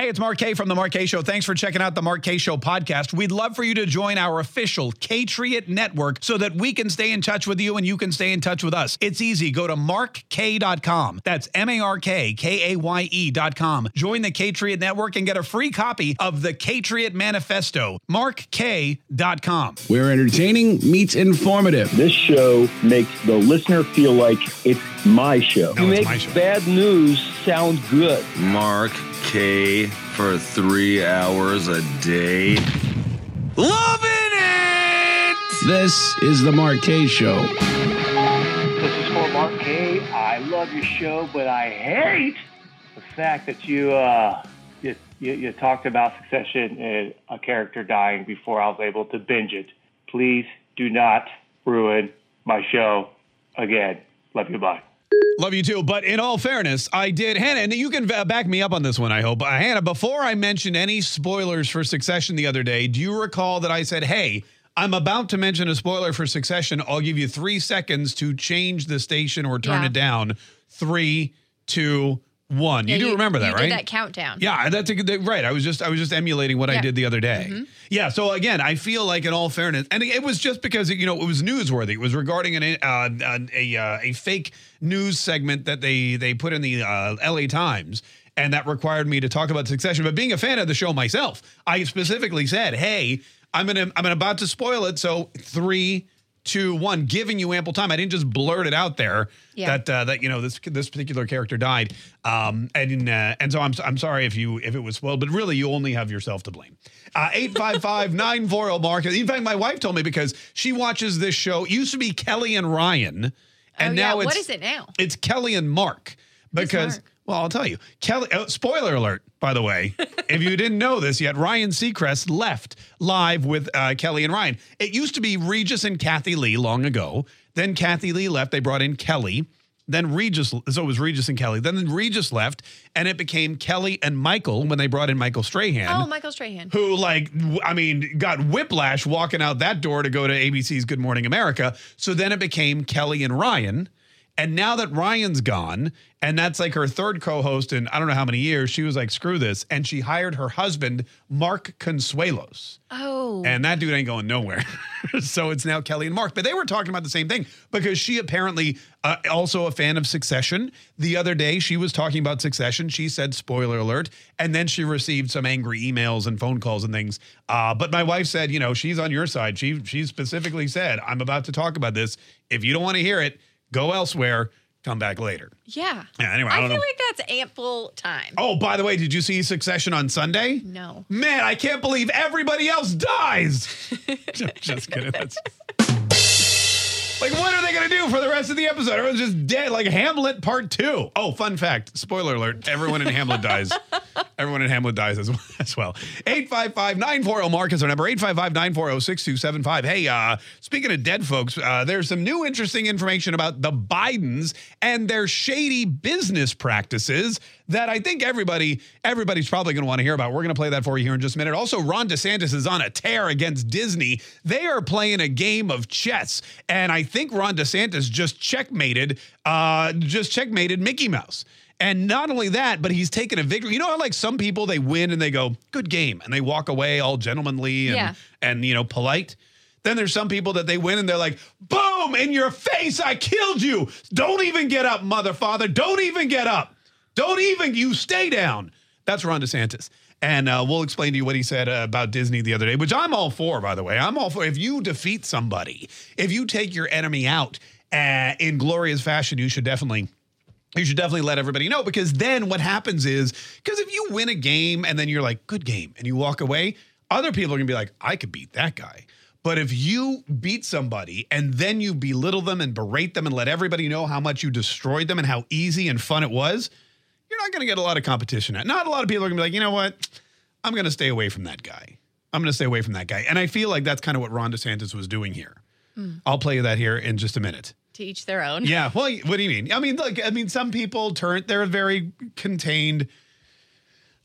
Hey, it's Mark Kaye from The Mark Kaye Show. Thanks for checking out The Mark Kaye Show podcast. We'd love for you to join our official Kaytriot network so that we can stay in touch with you and you can stay in touch with us. It's easy. Go to markkaye.com. That's M A R K K A Y E.com. Join the Kaytriot network and get a free copy of the Kaytriot Manifesto. markkaye.com. Where entertaining meets informative. This show makes the listener feel like it's my show. No, you make show. bad news sound good. Mark Kaye for three hours a day. Loving it! This is the Mark Kaye Show. This is for Mark Kaye. I love your show, but I hate the fact that you uh, you, you, you talked about Succession and a character dying before I was able to binge it. Please do not ruin my show again. Love you. Bye. Love you too. But in all fairness, I did, Hannah, and you can back me up on this one, I hope. Uh, Hannah, before I mentioned any spoilers for Succession the other day, do you recall that I said, hey, I'm about to mention a spoiler for Succession. I'll give you three seconds to change the station or turn Yeah. it down. Three, two, one. Yeah, you do remember that, you right? Did that countdown? Yeah, that's a good right. I was just I was just emulating what I Yeah. Mm-hmm. did the other day. Yeah. So again, I feel like in all fairness, and it was just because you know it was newsworthy. It was regarding an uh, a uh, a fake news segment that they they put in the uh, L.A. Times. And that required me to talk about Succession. But being a fan of the show myself, I specifically said, "Hey, I'm gonna I'm about to spoil it." So three, two, one, giving you ample time. I didn't just blurt it out there Yeah. that uh, that you know this this particular character died, um, and uh, and so I'm I'm sorry if you if it was spoiled, but really you only have yourself to blame. Uh, Eight five five nine four zero Mark. In fact, my wife told me because she watches this show. It used to be Kelly and Ryan, and Oh, yeah. now What it's is it now? It's Kelly and Mark because. Well, I'll tell you. Kelly. Uh, spoiler alert, by the way. if you didn't know this yet, Ryan Seacrest left live with uh, Kelly and Ryan. It used to be Regis and Kathie Lee long ago. Then Kathie Lee left. They brought in Kelly. Then Regis. So it was Regis and Kelly. Then Regis left, and it became Kelly and Michael when they brought in Michael Strahan Oh, Michael Strahan. who like w- I mean got whiplash walking out that door to go to ABC's Good Morning America. So then it became Kelly and Ryan. And now that Ryan's gone, and that's like her third co-host in I don't know how many years, she was like, screw this. And she hired her husband, Mark Consuelos. Oh. And that dude ain't going nowhere. so it's now Kelly and Mark. But they were talking about the same thing because she apparently uh, also a fan of Succession. The other day she was talking about Succession. She said spoiler alert, and then she received some angry emails and phone calls and things. Uh, but my wife said, you know, she's on your side. She she specifically said, I'm about to talk about this. If you don't want to hear it, go elsewhere. Come back later. yeah. Yeah, anyway, I I, don't feel know. like that's ample time. Oh, by the way, did you see Succession on Sunday? No. Man, I can't believe everybody else dies. just kidding. That's- like, what are they going to do for the rest of the episode? Everyone's just dead, like Hamlet Part Two. Oh, fun fact! Spoiler alert: everyone in Hamlet dies. Everyone in Hamlet dies as well. As well. 855-940 Mark is our number. 855-940-6275. Hey, uh, speaking of dead folks, uh, there's some new interesting information about the Bidens and their shady business practices that I think everybody everybody's probably going to want to hear about. We're going to play that for you here in just a minute. Also, Ron DeSantis is on a tear against Disney. They are playing a game of chess, and I think Ron DeSantis just checkmated, uh, just checkmated Mickey Mouse. And not only that, but he's taken a victory. You know how like some people they win and they go, good game, and they walk away all gentlemanly and Yeah. and you know, polite. Then there's some people that they win and they're like, boom, in your face, I killed you. Don't even get up, mother father. Don't even get up. Don't even, you stay down. That's Ron DeSantis. And uh, we'll explain to you what he said uh, about Disney the other day, which I'm all for, by the way. I'm all for. If you defeat somebody, if you take your enemy out uh, in glorious fashion, you should definitely you should definitely let everybody know because then what happens is because if you win a game and then you're like good game and you walk away other people are going to be like i could beat that guy but if you beat somebody and then you belittle them and berate them and let everybody know how much you destroyed them and how easy and fun it was you're not going to get a lot of competition. At. Not a lot of people are going to be like, you know what? I'm going to stay away from that guy. I'm going to stay away from that guy. And I feel like that's kind of what Ron DeSantis was doing here. Hmm. I'll play you that here in just a minute. To each their own. Yeah. Well, what do you mean? I mean, like, I mean, some people turn, they're very contained.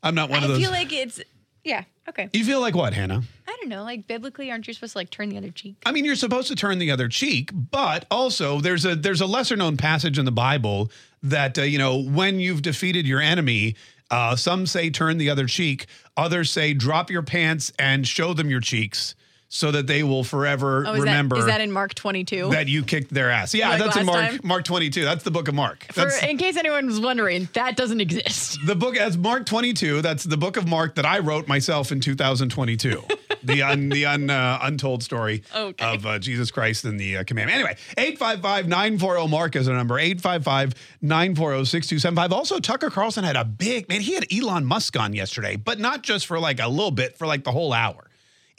I'm not one I of those. I feel like it's yeah, okay. you feel like what, Hannah? I don't know. Like biblically, aren't you supposed to like turn the other cheek? I mean, you're supposed to turn the other cheek, but also there's a there's a lesser known passage in the Bible that uh, you know when you've defeated your enemy, uh, some say turn the other cheek, others say drop your pants and show them your cheeks so that they will forever Oh, is remember that is that in Mark 22? that you kicked their ass. Yeah, Like that's in Mark time? Mark 22. That's the book of Mark. For, in case anyone was wondering, that doesn't exist. the book as Mark 22. That's the book of Mark that I wrote myself in 2022. the un, the un, uh, untold story Okay. of uh, Jesus Christ and the uh, commandment. Anyway, 855-940 Mark is our number. 855-940-6275. Also, Tucker Carlson had a big man. He had Elon Musk on yesterday, but not just for like a little bit, for like the whole hour.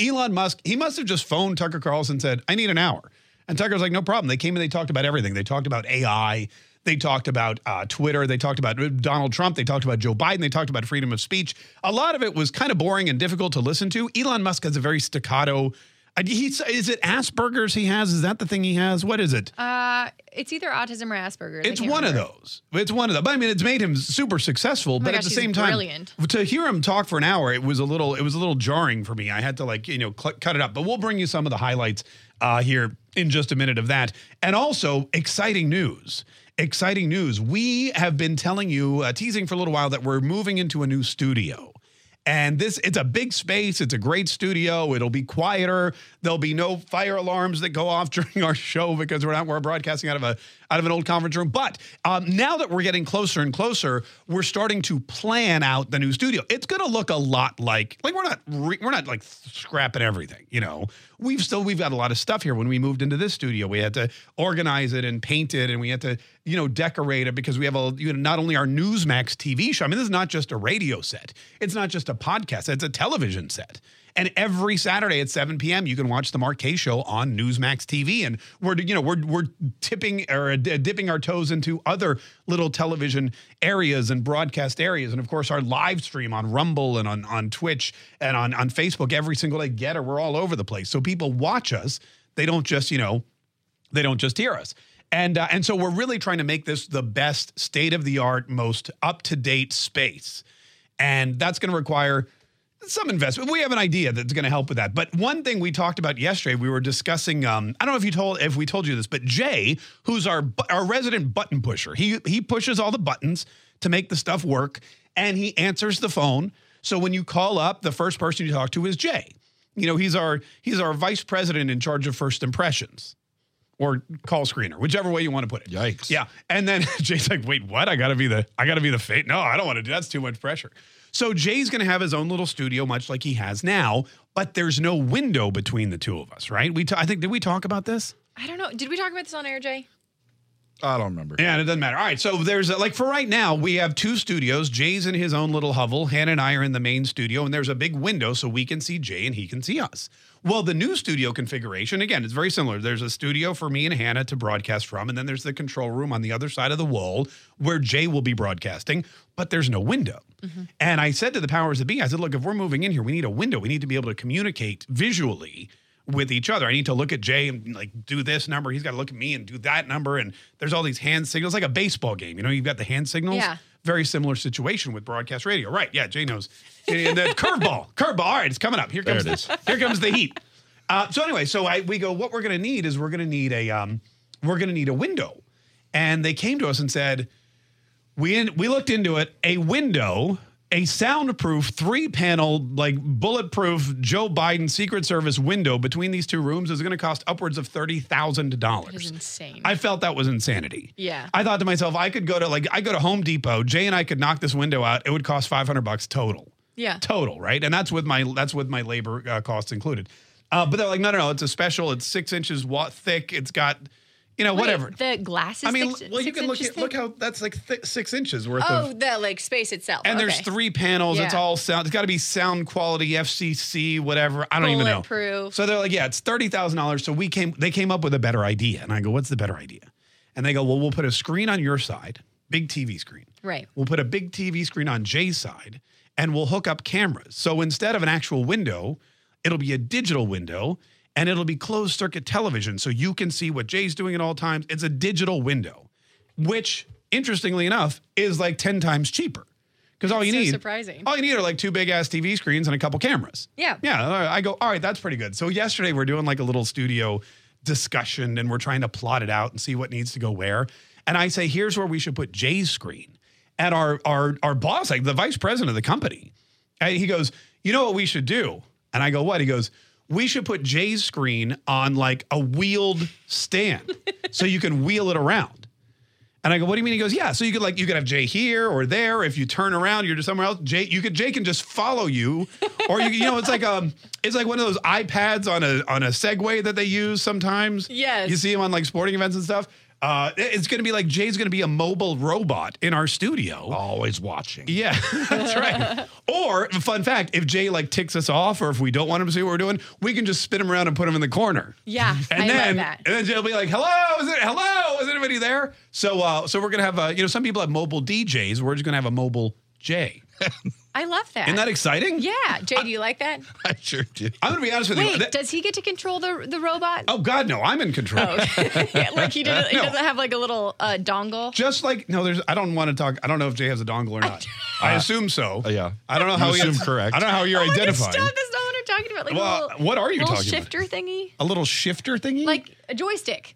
Elon Musk, he must have just phoned Tucker Carlson and said, I need an hour. And Tucker was like, no problem. They came and they talked about everything. They talked about AI. They talked about uh, Twitter. They talked about Donald Trump. They talked about Joe Biden. They talked about freedom of speech. A lot of it was kind of boring and difficult to listen to. Elon Musk has a very staccato. Uh, He's, is it Asperger's he has? Is that the thing he has? What is it? Uh, it's either autism or Asperger's. It's one remember. of those. It's one of them. But I mean, it's made him super successful. but Oh gosh, at the same time, brilliant. to hear him talk for an hour, it was a little, it was a little jarring for me. I had to like, you know, cl- cut it up. But we'll bring you some of the highlights uh, here in just a minute of that, and also exciting news. Exciting news. We have been telling you, uh, teasing for a little while, that we're moving into a new studio. And this, it's a big space. It's a great studio. It'll be quieter. There'll be no fire alarms that go off during our show because we're not we're broadcasting out of a out of an old conference room. But um, now that we're getting closer and closer, we're starting to plan out the new studio. It's going to look a lot like like we're not re, we're not like scrapping everything. You know, we've still we've got a lot of stuff here. When we moved into this studio, we had to organize it and paint it, and we had to you know decorate it because we have a you know not only our Newsmax TV show. I mean, this is not just a radio set. It's not just a podcast. It's a television set. And every Saturday at 7 p.m., you can watch the Kaye Show on Newsmax TV. And we're, you know, we're we're tipping or uh, dipping our toes into other little television areas and broadcast areas. And of course, our live stream on Rumble and on on Twitch and on on Facebook every single day. Get it? We're all over the place. So people watch us. They don't just, you know, they don't just hear us. And uh, and so we're really trying to make this the best state of the art, most up to date space, and that's going to require some investment. We have an idea that's going to help with that. But one thing we talked about yesterday, we were discussing. Um, I don't know if you told if we told you this, but Jay, who's our our resident button pusher, he he pushes all the buttons to make the stuff work, and he answers the phone. So when you call up, the first person you talk to is Jay. You know, he's our he's our vice president in charge of first impressions or call screener, whichever way you want to put it. Yikes. Yeah. And then Jay's like, wait, what? I gotta be the I gotta be the fate. No, I don't want to do that's too much pressure. So Jay's gonna have his own little studio, much like he has now, but there's no window between the two of us, right? We ta- I think did we talk about this? I don't know. Did we talk about this on air, Jay? I don't remember. Yeah, and it doesn't matter. All right, so there's a, like for right now, we have two studios. Jay's in his own little hovel. Hannah and I are in the main studio, and there's a big window so we can see Jay and he can see us. Well, the new studio configuration, again, it's very similar. There's a studio for me and Hannah to broadcast from, and then there's the control room on the other side of the wall where Jay will be broadcasting, but there's no window. And I said to the powers that be, I said, look, if we're moving in here, we need a window. We need to be able to communicate visually with each other. I need to look at Jay and like do this number. He's got to look at me and do that number. And there's all these hand signals, like a baseball game. You know, you've got the hand signals. Yeah. Very similar situation with broadcast radio. Right. Yeah. Jay knows. And the curveball, curveball. All right. It's coming up. Here comes There it the, here comes the heat. Uh, so anyway, so I, we go, what we're going to need is we're going to need a, um, we're going to need a window. And they came to us and said, we in, we looked into it. A window, a soundproof three panel, like bulletproof Joe Biden Secret Service window between these two rooms is going to cost upwards of thirty thousand dollars. insane. I felt that was insanity. Yeah. I thought to myself, I could go to like I go to Home Depot. Jay and I could knock this window out. It would cost five hundred bucks total yeah. total, right? And that's with my that's with my labor uh, costs included. Uh, but they're like, no, no, no. It's a special. It's six inches thick. It's got, you know, Wait, whatever. The glass is I mean, six, well, you can look at look how that's like th- six inches worth Oh, of. the like space itself. And there's three panels. It's all sound. It's got to be sound quality, FCC, whatever. I don't even know. So they're like, yeah, it's thirty thousand dollars. So we came. They came up with a better idea, and I go, what's the better idea? And they go, well, we'll put a screen on your side, big TV screen. Right. We'll put a big TV screen on Jay's side and we'll hook up cameras. So instead of an actual window, it'll be a digital window and it'll be closed circuit television. So you can see what Jay's doing at all times. It's a digital window, which interestingly enough is like 10 times cheaper. Because all you So need, surprising. all you need are like two big ass TV screens and a couple cameras. Yeah. Yeah. I go, all right, that's pretty good. So yesterday we're doing like a little studio discussion and we're trying to plot it out and see what needs to go where. And I say, here's where we should put Jay's screen. And our our our boss, like the vice president of the company, uh, he goes, you know what we should do? And I go, what? He goes, we should put Jay's screen on like a wheeled stand so you can wheel it around. And I go, what do you mean? He goes, yeah. So you could like you could have Jay here or there. If you turn around, you're just somewhere else. Jay, you could Jay can just follow you, or you you know, it's like um, it's like one of those iPads on a on a Segway that they use sometimes. Yes. you see them on like sporting events and stuff. Uh, it's going to be like Jay's going to be a mobile robot in our studio. Always watching. Yeah, that's right. or fun fact, if Jay like ticks us off, or if we don't want him to see what we're doing, we can just spin him around and put him in the corner. Yeah, And I then, love that. and then Jay'll be like, "Hello, is it? Hello, is anybody there?" So, uh, so we're gonna have, uh, you know, some people have mobile DJs. We're just gonna have a mobile Jay. I love that. Isn't that exciting? yeah, Jay, do you like that? I sure do. I'm gonna be honest with you. Wait, That- does he get to control the the robot? oh God, no! I'm in control. Yeah, like he, didn't, he No. doesn't have like a little uh, dongle. Just like no, there's. I don't want to talk. I don't know if Jay has a dongle or not. I assume so. uh, yeah. I don't know You how he assume correct. I don't know how you're Oh my God, identifying. Stop! That's not what I'm talking about. Like a Well, little, what are you little talking about? shifter thingy, A little shifter thingy. like a joystick.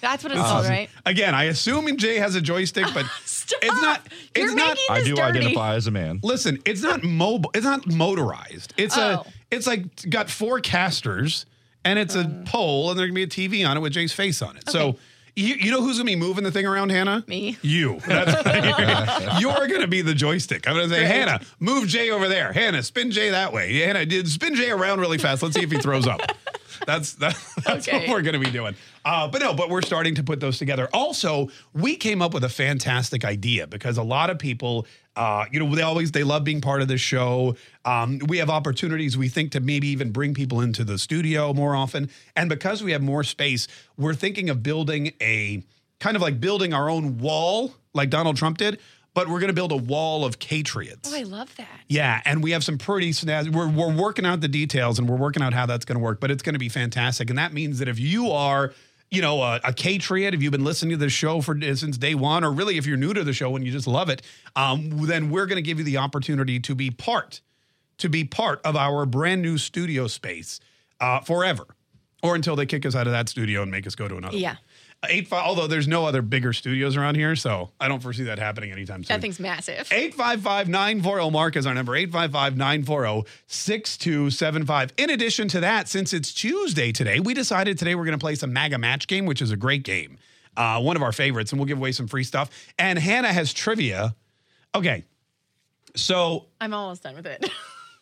That's what it's Um, called, right? Again, I assume Jay has a joystick, but Stop! it's not. You're It's not. making I do dirty. identify as a man. Listen, it's not mobile. It's not motorized. It's a. Oh. It's like got four casters, and it's a pole, and there's gonna be a TV on it with Jay's face on it. So. You, you know who's gonna be moving the thing around, Hannah? Me. You. That's right. You're gonna be the joystick. I'm gonna say, Great. Hannah, move Jay over there. Hannah, spin Jay that way. Hannah, did spin Jay around really fast. Let's see if he throws up. That's that, that's what we're going to be doing. Uh, but no, but we're starting to put those together. Also, we came up with a fantastic idea because a lot of people, uh, you know, they always they love being part of the show. Um, we have opportunities we think to maybe even bring people into the studio more often, and because we have more space, we're thinking of building a kind of like building our own wall, like Donald Trump did. But we're going to build a wall of Patriots. Oh, I love that. Yeah, and we have some pretty snazzy. We're we're working out the details and we're working out how that's going to work, but it's going to be fantastic. And that means that if you are, you know, a, a Patriot, if you've been listening to this show for since day one, or really if you're new to the show and you just love it, um, then we're going to give you the opportunity to be part, to be part of our brand new studio space uh, forever, or until they kick us out of that studio and make us go to another. one. Eight five. Although there's no other bigger studios around here, so I don't foresee that happening anytime soon. That thing's massive. 855 940 Mark is our number 855 940 6275. In addition to that, since it's Tuesday today, we decided today we're going to play some MAGA Match Game, which is a great game, uh, one of our favorites, and we'll give away some free stuff. And Hannah has trivia. Okay. So I'm almost done with it.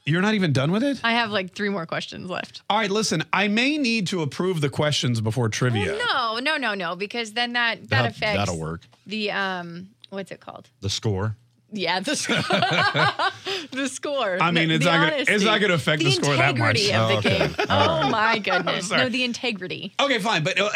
you're not even done with it? I have like three more questions left. All right, listen, I may need to approve the questions before trivia. No, no, no, no, because then that that, That- affects that'll work. The um, what's it called? The score. Yeah, the score. the score. I mean, it's the not gonna- it's not gonna affect the score that much. integrity of Oh, the okay. game. Oh my goodness! No, the integrity. Okay, fine, but uh,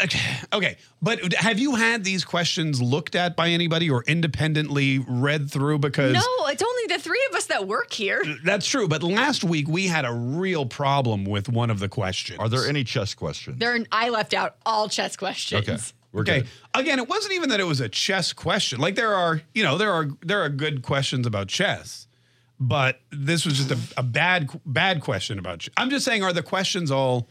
okay, but have you had these questions looked at by anybody or independently read through? Because No, it's only the three of us that work here. that's true. But last week we had a real problem with one of the questions. Are there any chess questions? There, I left out all chess questions. Okay. We're Okay. good. Again, it wasn't even that it was a chess question. Like there are, you know, there are there are good questions about chess, but this was just a, a bad bad question about. Ch- I'm just saying, are the questions all?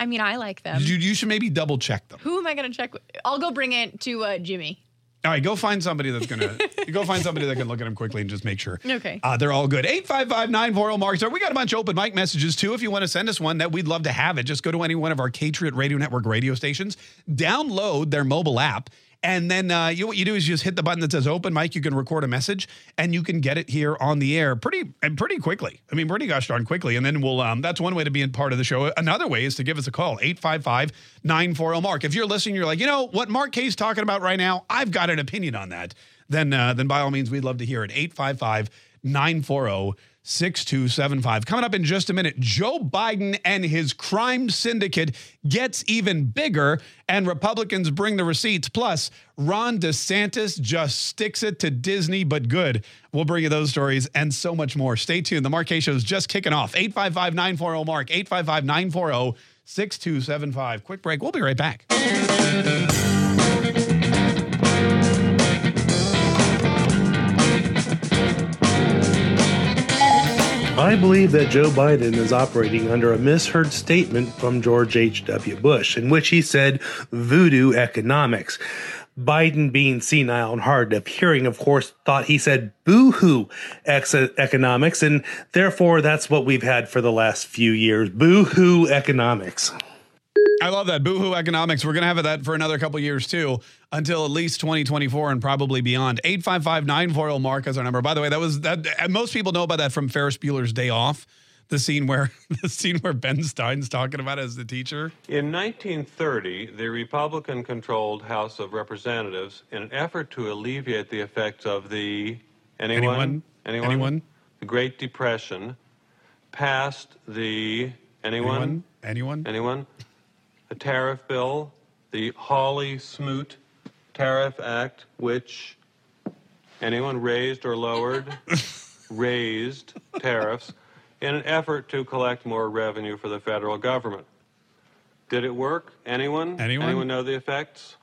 I mean, I like them. You, you should maybe double check them. Who am I going to check? With? I'll go bring it to uh, Jimmy. All right, go find somebody that's gonna go find somebody that can look at them quickly and just make sure. Okay. Uh, they're all good. 855-940 Mark. So we got a bunch of open mic messages too. If you want to send us one, that we'd love to have it. Just go to any one of our Patriot Radio Network radio stations, download their mobile app, and then uh, you what you do is you just hit the button that says open mic. You can record a message and you can get it here on the air pretty and pretty quickly. I mean, pretty gosh darn quickly. And then we'll um, that's one way to be a part of the show. Another way is to give us a call 855-940 Mark. If you're listening, you're like, you know what Mark Kaye's talking about right now. I've got an opinion on that. Then, uh, then by all means, we'd love to hear it. 855 940 6275. Coming up in just a minute, Joe Biden and his crime syndicate gets even bigger, and Republicans bring the receipts. Plus, Ron DeSantis just sticks it to Disney, but good. We'll bring you those stories and so much more. Stay tuned. The Kaye Show is just kicking off. 855 940 Mark, 855 940 6275. Quick break. We'll be right back. I believe that Joe Biden is operating under a misheard statement from George H.W. Bush, in which he said voodoo economics. Biden, being senile and hard of hearing, of course, thought he said boo-hoo ex- economics, and therefore that's what we've had for the last few years boo-hoo economics. I love that. Boohoo economics. We're going to have that for another couple years too, until at least 2024 and probably beyond. 855 940 Mark is our number. By the way, that was that. and Most people know about that from Ferris Bueller's Day Off, the scene where the scene where Ben Stein's talking about it as the teacher. In 1930, the Republican controlled House of Representatives, in an effort to alleviate the effects of the anyone, Anyone? Anyone? the Great Depression, passed the anyone, Anyone? anyone, a tariff bill, the Hawley Smoot Tariff Act, which anyone raised or lowered, raised tariffs in an effort to collect more revenue for the federal government. Did it work? Anyone? Anyone? Anyone know the effects?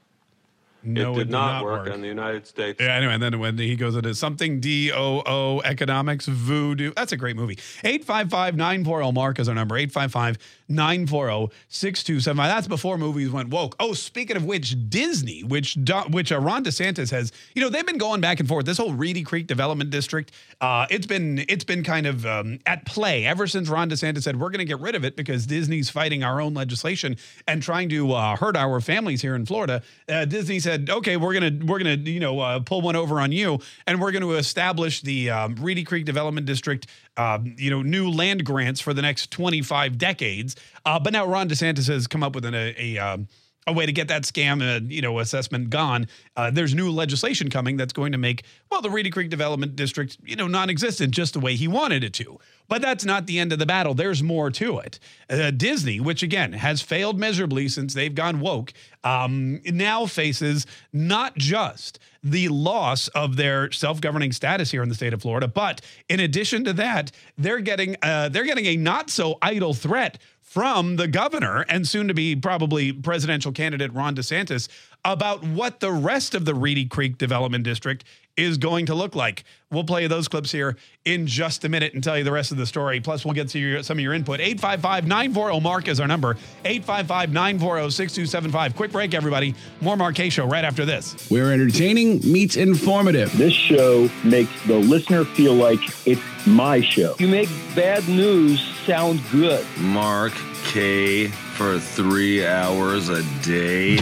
No, it did not work, in the United States. Yeah, anyway, and then when he goes into something D O O economics, voodoo. That's a great movie. 855 940 Mark is our number. 855 940 6275. That's before movies went woke. Oh, speaking of which, Disney, which which uh, Ron DeSantis has, you know, they've been going back and forth. This whole Reedy Creek Development District, uh, it's been it's been kind of um, at play ever since Ron DeSantis said we're going to get rid of it because Disney's fighting our own legislation and trying to uh, hurt our families here in Florida. Uh, Disney said, okay, we're gonna we're gonna you know uh, pull one over on you, and we're going to establish the um, Reedy Creek Development District, um, you know, new land grants for the next 25 decades. Uh, but now Ron DeSantis has come up with an, a. a um, a way to get that scam, uh, you know, assessment gone. Uh, there's new legislation coming that's going to make well the Reedy Creek Development District, you know, non-existent, just the way he wanted it to. But that's not the end of the battle. There's more to it. Uh, Disney, which again has failed miserably since they've gone woke, um, now faces not just the loss of their self-governing status here in the state of Florida, but in addition to that, they're getting uh, they're getting a not so idle threat from the governor and soon to be probably presidential candidate Ron DeSantis about what the rest of the Reedy Creek Development District is going to look like. We'll play those clips here in just a minute and tell you the rest of the story. Plus, we'll get to your, some of your input. 855 940 Mark is our number. 855 940 6275. Quick break, everybody. More Mark Kaye Show right after this. Where entertaining meets informative. This show makes the listener feel like it's my show. You make bad news sound good. Mark Kaye for three hours a day.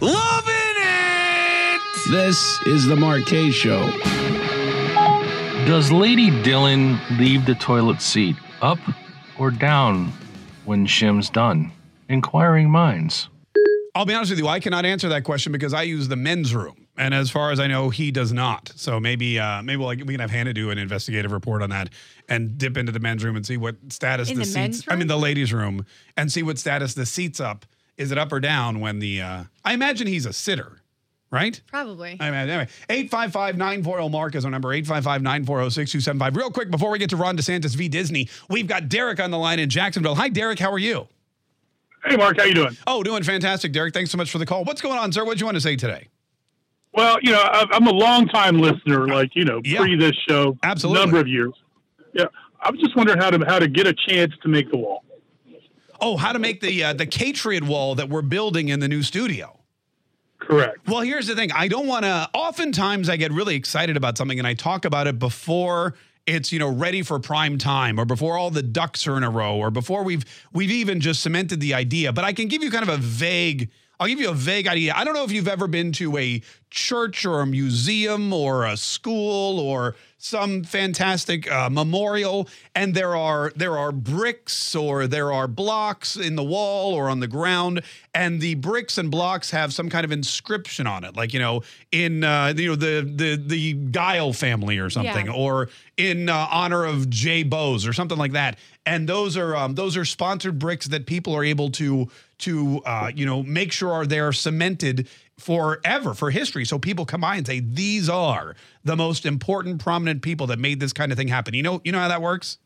Loving it! This is the Mark Kaye Show. Does Lady Dylan leave the toilet seat up or down when Shim's done? Inquiring minds. I'll be honest with you, I cannot answer that question because I use the men's room. And as far as I know, he does not. So maybe uh, maybe we'll, we can have Hannah do an investigative report on that and dip into the men's room and see what status In the, the men's seats. I mean, the ladies' room, and see what status the seats up. Is it up or down when the? Uh, I imagine he's a sitter, right? Probably. I mean, anyway, 855 940 Mark is our number, 855 940 6275. Real quick, before we get to Ron DeSantis v. Disney, we've got Derek on the line in Jacksonville. Hi, Derek. How are you? Hey, Mark, how you doing? Oh, doing fantastic, Derek. Thanks so much for the call. What's going on, sir? What do you want to say today? Well, you know, I- I'm a long-time listener, like you know, Yeah. pre this show, Absolutely. number of years. Yeah, I was just wondering how to how to get a chance to make the wall. Oh, how to make the uh, the Kaytriot wall that we're building in the new studio. Correct. Well, here's the thing. I don't want to. Oftentimes, I get really excited about something, and I talk about it before it's you know ready for prime time, or before all the ducks are in a row, or before we've we've even just cemented the idea. But I can give you kind of a vague I'll give you a vague idea. I don't know if you've ever been to a church or a museum or a school or some fantastic uh, memorial, and there are there are bricks or there are blocks in the wall or on the ground, and the bricks and blocks have some kind of inscription on it, like you know, in uh, you know the the the Guile family or something, Yeah. or in uh, honor of Jay Bose or something like that. And those are um, those are sponsored bricks that people are able to to uh, you know make sure they're cemented forever for history. So people come by and say these are the most important prominent people that made this kind of thing happen. You know you know how that works.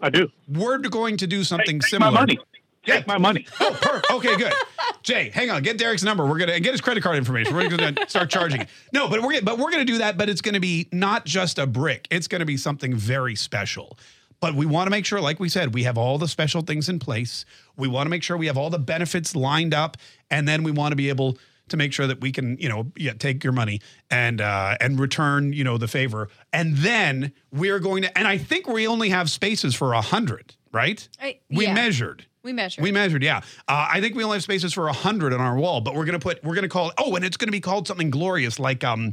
I do. We're going to do something Take similar. my money. Take my money. Oh, perfect. Okay, good. Jay, hang on. Get Derek's number. We're gonna get his credit card information. We're gonna start charging. it. No, but we're but we're gonna do that. But it's gonna be not just a brick. It's gonna be something very special. But we want to make sure, like we said, we have all the special things in place. We want to make sure we have all the benefits lined up, and then we want to be able to make sure that we can, you know, yeah, take your money and uh, and return, you know, the favor. And then we're going to, and I think we only have spaces for a hundred, right? I- we yeah. measured. We measured. We measured, yeah. Uh, I think we only have spaces for a hundred on our wall, but we're gonna put we're gonna call it. Oh, and it's gonna be called something glorious, like um,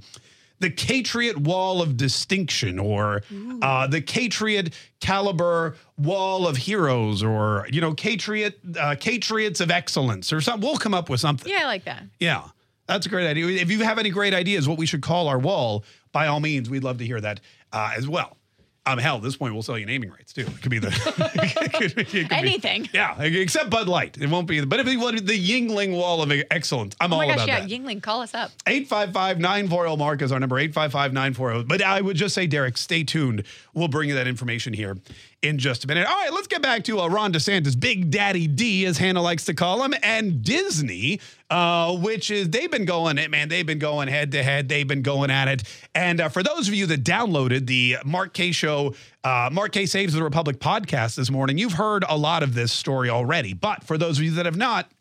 the Kaytriot Wall of Distinction, or uh, the Kaytriot Caliber Wall of Heroes, or you know, Kaytriot uh, Kaytriots of Excellence, or something. We'll come up with something. Yeah, I like that. Yeah, that's a great idea. If you have any great ideas, what we should call our wall, by all means, we'd love to hear that uh, as well. Um, hell, at this point, we'll sell you naming rights too. It could be the it could be- it could be- Anything. yeah, except Bud Light. It won't be. But if you wanted the Yuengling Wall of Excellence, I'm oh all my gosh, about yeah, that. Yuengling, call us up. 855 940 Mark is our number 855 940. But I would just say, Derek, stay tuned. We'll bring you that information here in just a minute. All right, let's get back to uh, Ron DeSantis, Big Daddy D, as Hannah likes to call him, and Disney, uh, which is they've been going it, man. They've been going head to head. They've been going at it. And uh, for those of you that downloaded the Mark Kaye Show, uh, Mark Kaye Saves the Republic podcast this morning, you've heard a lot of this story already. But for those of you that have not,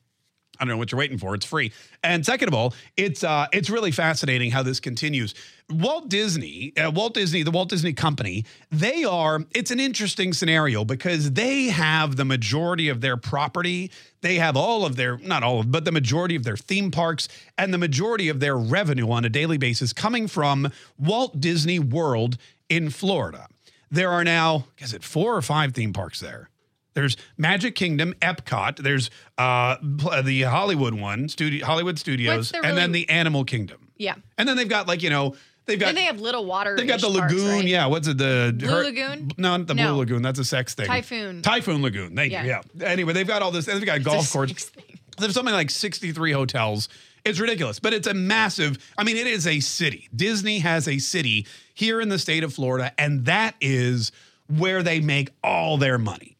I don't know what you're waiting for. It's free. And second of all, it's uh, it's really fascinating how this continues. Walt Disney, uh, Walt Disney, the Walt Disney Company, they are. It's an interesting scenario because they have the majority of their property. They have all of their, not all of, but the majority of their theme parks and the majority of their revenue on a daily basis coming from Walt Disney World in Florida. There are now, is it four or five theme parks there? There's Magic Kingdom, Epcot. There's uh, the Hollywood one, studio Hollywood Studios, the and then the Animal Kingdom. Yeah. And then they've got like you know they've got and they have little water. they've got the parks, lagoon. right? Yeah, what's it? The Blue Lagoon? No, not the No. Blue Lagoon. That's a sex thing. Typhoon. Typhoon Lagoon. Thank you. Yeah. Yeah. Anyway, they've got all this. and They've got golf courts. There's something like 63 hotels. It's ridiculous, but it's a massive. I mean, it is a city. Disney has a city here in the state of Florida, and that is where they make all their money.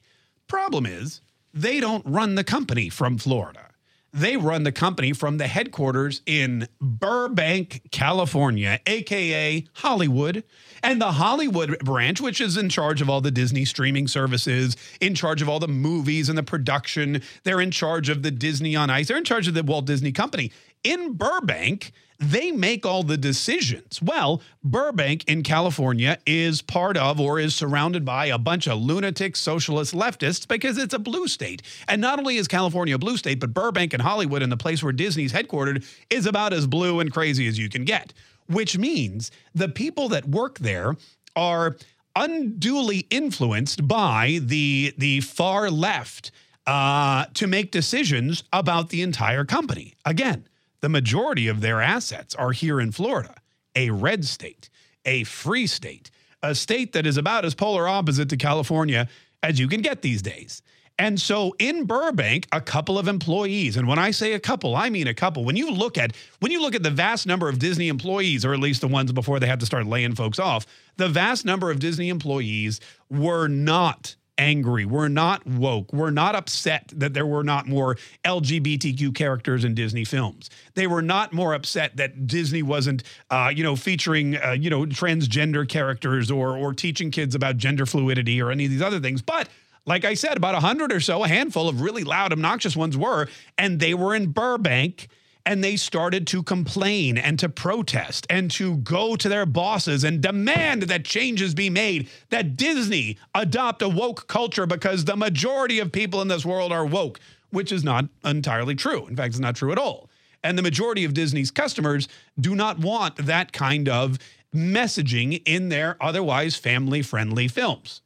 Problem is, they don't run the company from Florida. They run the company from the headquarters in Burbank, California, AKA Hollywood. And the Hollywood branch, which is in charge of all the Disney streaming services, in charge of all the movies and the production, they're in charge of the Disney on Ice, they're in charge of the Walt Disney Company. In Burbank, they make all the decisions. Well, Burbank in California is part of or is surrounded by a bunch of lunatic socialist leftists because it's a blue state. And not only is California a blue state, but Burbank and Hollywood and the place where Disney's headquartered is about as blue and crazy as you can get, which means the people that work there are unduly influenced by the the far left uh, to make decisions about the entire company. Again, the majority of their assets are here in Florida, a red state, a free state, a state that is about as polar opposite to California as you can get these days. And so in Burbank, a couple of employees, and when I say a couple, I mean a couple. When you look at when you look at the vast number of Disney employees, or at least the ones before they had to start laying folks off, the vast number of Disney employees were not angry. We're not woke. We're not upset that there were not more LGBTQ characters in Disney films. They were not more upset that Disney wasn't, uh, you know, featuring, uh, you know, transgender characters or or teaching kids about gender fluidity or any of these other things. But like I said, about a hundred or so, a handful of really loud, obnoxious ones were, and they were in Burbank and they started to complain and to protest and to go to their bosses and demand that changes be made, that Disney adopt a woke culture because the majority of people in this world are woke. which is not entirely true. In fact, it's not true at all. And the majority of Disney's customers do not want that kind of messaging in their otherwise family friendly films.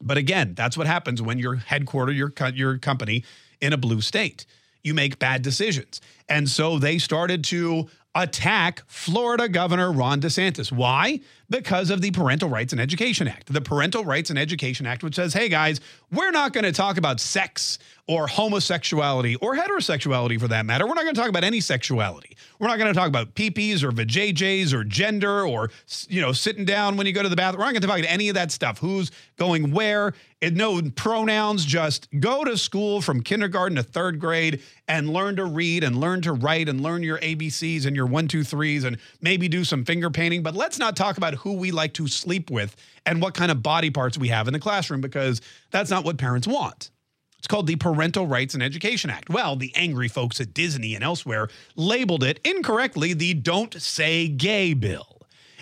But again, that's what happens when you're headquartered your co- your company in a blue state. You make bad decisions. And so they started to attack Florida Governor Ron DeSantis. Why? Because of the Parental Rights and Education Act. The Parental Rights and Education Act, which says, hey guys, we're not going to talk about sex or homosexuality or heterosexuality for that matter. We're not going to talk about any sexuality. We're not going to talk about peepees or vajayjays or gender or, you know, sitting down when you go to the bathroom. We're not going to talk about any of that stuff. Who's going where? And no pronouns. Just go to school from kindergarten to third grade and learn to read and learn to write and learn your ABCs and your one, two, threes and maybe do some finger painting. But let's not talk about who we like to sleep with and what kind of body parts we have in the classroom because that's not what parents want. It's called the Parental Rights and Education Act. Well, the angry folks at Disney and elsewhere labeled it incorrectly the Don't Say Gay Bill.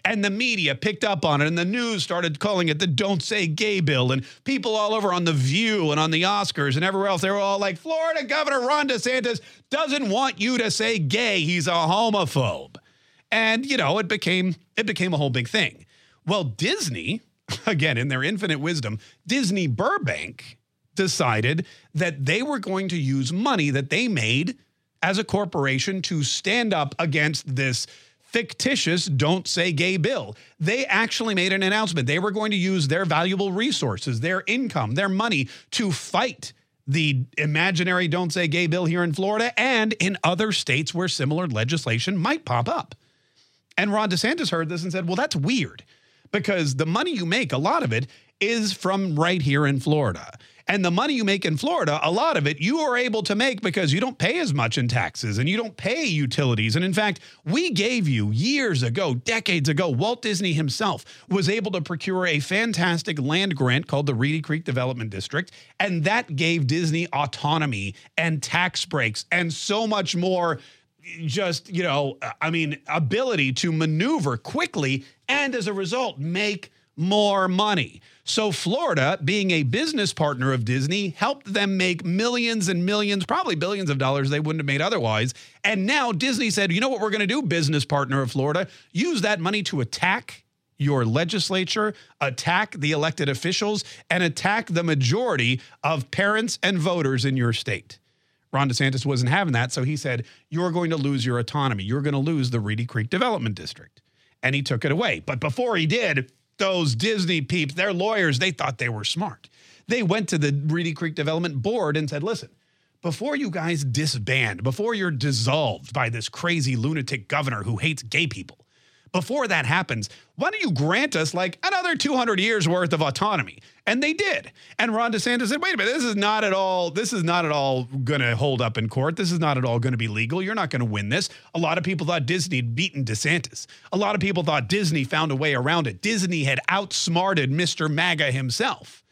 And the media picked up on it, and the news started calling it the Don't Say Gay Bill. And people all over on The View and on the Oscars and everywhere else, they were all like, Florida Governor Ron DeSantis doesn't want you to say gay. He's a homophobe. And, you know, it became it became a whole big thing. Well, Disney, again, in their infinite wisdom, Disney Burbank decided that they were going to use money that they made as a corporation to stand up against this fictitious don't say gay bill. They actually made an announcement. They were going to use their valuable resources, their income, their money to fight the imaginary don't say gay bill here in Florida and in other states where similar legislation might pop up. And Ron DeSantis heard this and said, well, that's weird because the money you make, a lot of it is from right here in Florida. And the money you make in Florida, a lot of it you are able to make because you don't pay as much in taxes and you don't pay utilities. And in fact, we gave you years ago, decades ago, Walt Disney himself was able to procure a fantastic land grant called the Reedy Creek Development District. And that gave Disney autonomy and tax breaks and so much more just, you know, I mean, ability to maneuver quickly and as a result, make more money. So, Florida, being a business partner of Disney, helped them make millions and millions, probably billions of dollars they wouldn't have made otherwise. And now Disney said, you know what we're going to do, business partner of Florida? Use that money to attack your legislature, attack the elected officials, and attack the majority of parents and voters in your state. Ron DeSantis wasn't having that, so he said, You're going to lose your autonomy. You're going to lose the Reedy Creek Development District. And he took it away. But before he did, those Disney peeps, their lawyers, they thought they were smart. They went to the Reedy Creek Development Board and said, Listen, before you guys disband, before you're dissolved by this crazy lunatic governor who hates gay people, before that happens, why don't you grant us like another 200 years worth of autonomy? And they did. And Ron DeSantis said, wait a minute, this is not at all, this is not at all going to hold up in court. This is not at all going to be legal. You're not going to win this. A lot of people thought Disney had beaten DeSantis. A lot of people thought Disney found a way around it. Disney had outsmarted Mr. MAGA himself.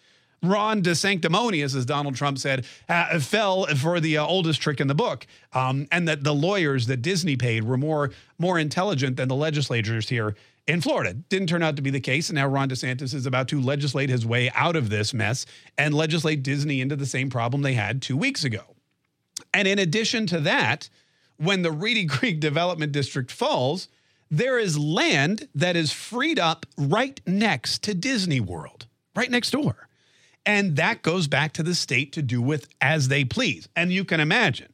Ron DeSanctimonious, as Donald Trump said, uh, fell for the uh, oldest trick in the book, um, and that the lawyers that Disney paid were more more intelligent than the legislators here in Florida. Didn't turn out to be the case, and now Ron DeSantis is about to legislate his way out of this mess and legislate Disney into the same problem they had two weeks ago. And in addition to that, when the Reedy Creek Development District falls, there is land that is freed up right next to Disney World, right next door. And that goes back to the state to do with as they please. And you can imagine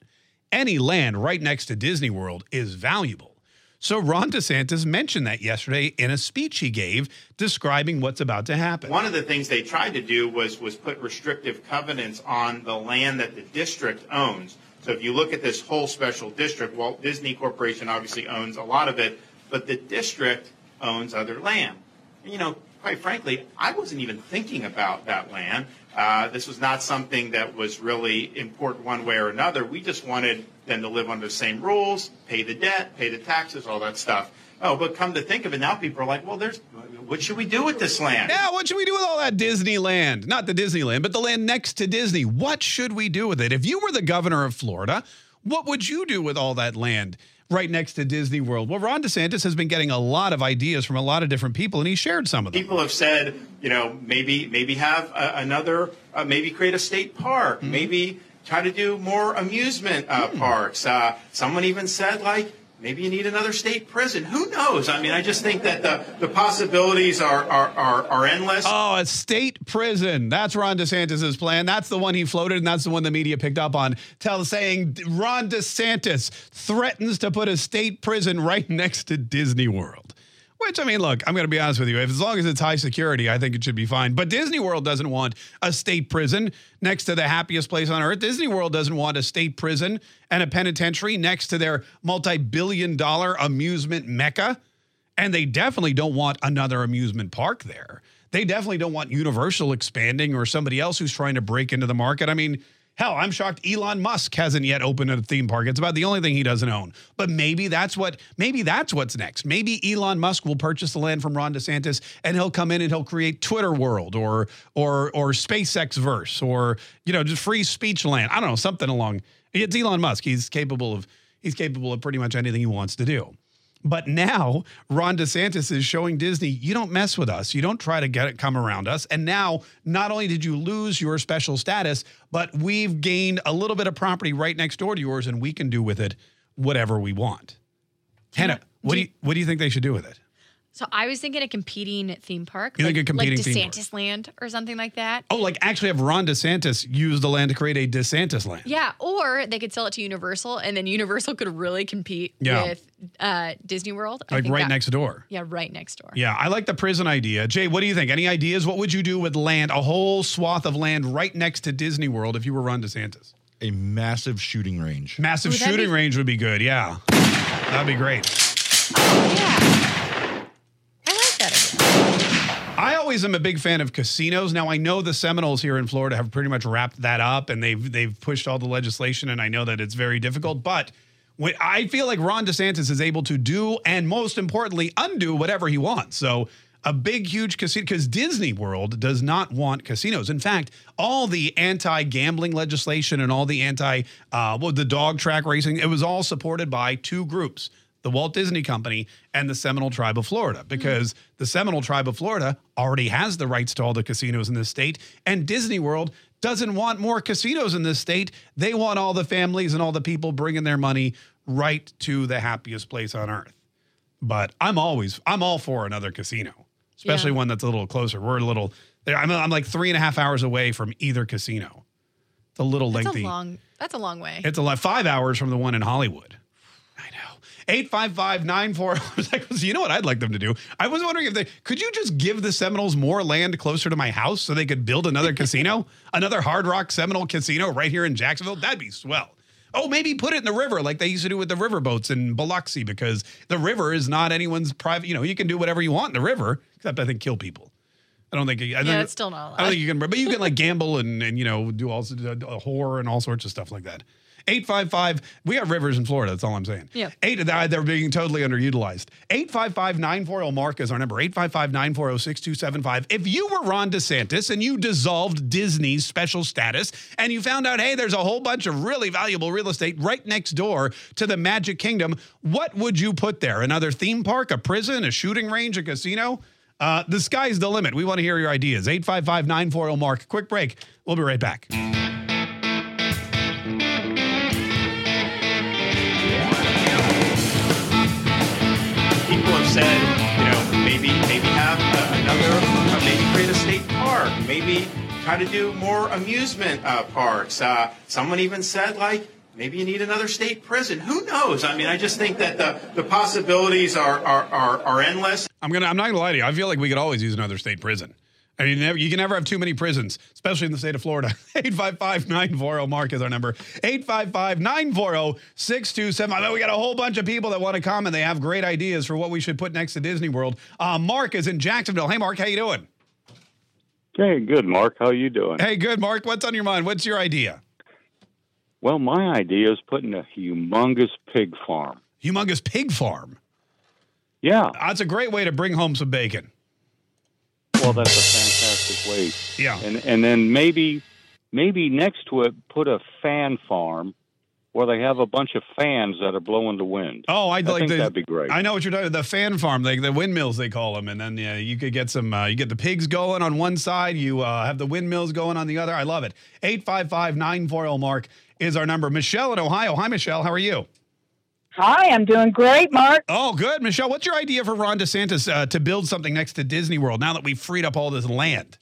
any land right next to Disney World is valuable. So Ron DeSantis mentioned that yesterday in a speech he gave describing what's about to happen. One of the things they tried to do was was put restrictive covenants on the land that the district owns. So if you look at this whole special district, Walt Disney Corporation obviously owns a lot of it, but the district owns other land. You know, quite frankly, I wasn't even thinking about that land. Uh, this was not something that was really important one way or another. We just wanted them to live under the same rules, pay the debt, pay the taxes, all that stuff. Oh, but come to think of it, now people are like, well, there's, what should we do with this land? Yeah, what should we do with all that Disneyland? Not the Disneyland, but the land next to Disney. What should we do with it? If you were the governor of Florida, what would you do with all that land? Right next to Disney World. Well, Ron DeSantis has been getting a lot of ideas from a lot of different people, and he shared some of them. People have said, you know, maybe maybe have a, another, uh, maybe create a state park, mm-hmm. maybe try to do more amusement uh, parks. Uh, someone even said, like, maybe you need another state prison. Who knows? I mean, I just think that the, the possibilities are, are, are, are endless. Oh, a state prison. That's Ron DeSantis' plan. That's the one he floated, and that's the one the media picked up on. Tell saying Ron DeSantis threatens to put a state prison right next to Disney World. Which I mean, look, I'm going to be honest with you. If as long as it's high security, I think it should be fine. But Disney World doesn't want a state prison next to the happiest place on earth. Disney World doesn't want a state prison and a penitentiary next to their multi-billion-dollar amusement mecca. And they definitely don't want another amusement park there. They definitely don't want Universal expanding or somebody else who's trying to break into the market. I mean, hell, I'm shocked Elon Musk hasn't yet opened a theme park. It's about the only thing he doesn't own. But maybe that's what maybe that's what's next. Maybe Elon Musk will purchase the land from Ron DeSantis and he'll come in and he'll create Twitter World or or or SpaceX Verse or you know, just free speech land. I don't know, something along. It's Elon Musk. He's capable of he's capable of pretty much anything he wants to do. But now Ron DeSantis is showing Disney, you don't mess with us. You don't try to get it come around us. And now not only did you lose your special status, but we've gained a little bit of property right next door to yours, and we can do with it whatever we want. Hannah, what do you what do you think they should do with it? So I was thinking a competing theme park. You like, think a competing like theme DeSantis Land or something like that. Oh, like actually have Ron DeSantis use the land to create a DeSantis land. Yeah, or they could sell it to Universal, and then Universal could really compete Yeah. with uh, Disney World. I Like right that- next door. Yeah, right next door. Yeah, I like the prison idea. Jay, what do you think? Any ideas? What would you do with land, a whole swath of land right next to Disney World if you were Ron DeSantis? A massive shooting range. Massive Ooh, shooting be- range would be good. Yeah. That'd be great. I like that. I always am a big fan of casinos. Now I know the Seminoles here in Florida have pretty much wrapped that up and they've they've pushed all the legislation and I know that it's very difficult, but when, I feel like Ron DeSantis is able to do and most importantly undo whatever he wants. So a big huge casino because Disney World does not want casinos. In fact, all the anti-gambling legislation and all the anti uh well, the dog track racing, it was all supported by two groups the Walt Disney Company and the Seminole Tribe of Florida mm. because the Seminole Tribe of Florida already has the rights to all the casinos in this state, and Disney World doesn't want more casinos in this state. They want all the families and all the people bringing their money right to the happiest place on earth. But I'm always I'm all for another casino, especially Yeah. one that's a little closer. We're a little. I'm, I'm like three and a half hours away from either casino. It's a little That's lengthy. a long. That's a long way. It's a lot, five hours from the one in Hollywood. I know. 855 94. I was like, you know what I'd like them to do? I was wondering if they could you just give the Seminoles more land closer to my house so they could build another casino, another Hard Rock Seminole casino right here in Jacksonville? That'd be swell. Oh, maybe put it in the river like they used to do with the river boats in Biloxi because the river is not anyone's private. You know, you can do whatever you want in the river, except I think kill people. I don't think. I think yeah, it's still not I don't think you can, but you can like gamble and, and you know do all a whore and all sorts of stuff like that. Eight five five. We have rivers in Florida. That's all I'm saying. Yeah. Eight. They're they're being totally underutilized. Eight five five nine four zero Mark is our number. Eight five five nine four zero six two seven five. If you were Ron DeSantis and you dissolved Disney's special status and you found out, hey, there's a whole bunch of really valuable real estate right next door to the Magic Kingdom, what would you put there? Another theme park, a prison, a shooting range, a casino? Uh, the sky's the limit. We want to hear your ideas. 855 940 Mark. Quick break. We'll be right back. Said, you know, maybe maybe have another, uh, maybe create a state park, maybe try to do more amusement uh, parks. Uh, someone even said, like, maybe you need another state prison. Who knows? I mean, I just think that the, the possibilities are, are, are, are endless. I'm gonna. I'm not gonna lie to you. I feel like we could always use another state prison. I mean, you can never have too many prisons, especially in the state of Florida. 855-940 Mark is our number. 855-940-6275. I know we got a whole bunch of people that want to come and they have great ideas for what we should put next to Disney World. Uh, Mark is in Jacksonville. Hey, Mark, how you doing? Hey, good, Mark. How you doing? Hey, good, Mark. What's on your mind? What's your idea? Well, my idea is putting a humongous pig farm. Humongous pig farm. Yeah. That's a great way to bring home some bacon. Well, that's a fantastic way. Yeah. And and then maybe maybe next to it put a fan farm where they have a bunch of fans that are blowing the wind. Oh, I'd I like think the, that'd be great. I know what you're talking. About. The fan farm, like the windmills, they call them, and then yeah, you could get some. Uh, you get the pigs going on one side. You uh, have the windmills going on the other. I love it. Eight five five nine four zero Mark is our number. Michelle in Ohio. Hi, Michelle. How are you? Hi, I'm doing great, Mark. Oh, good, Michelle. What's your idea for Ron DeSantis uh, to build something next to Disney World now that we've freed up all this land?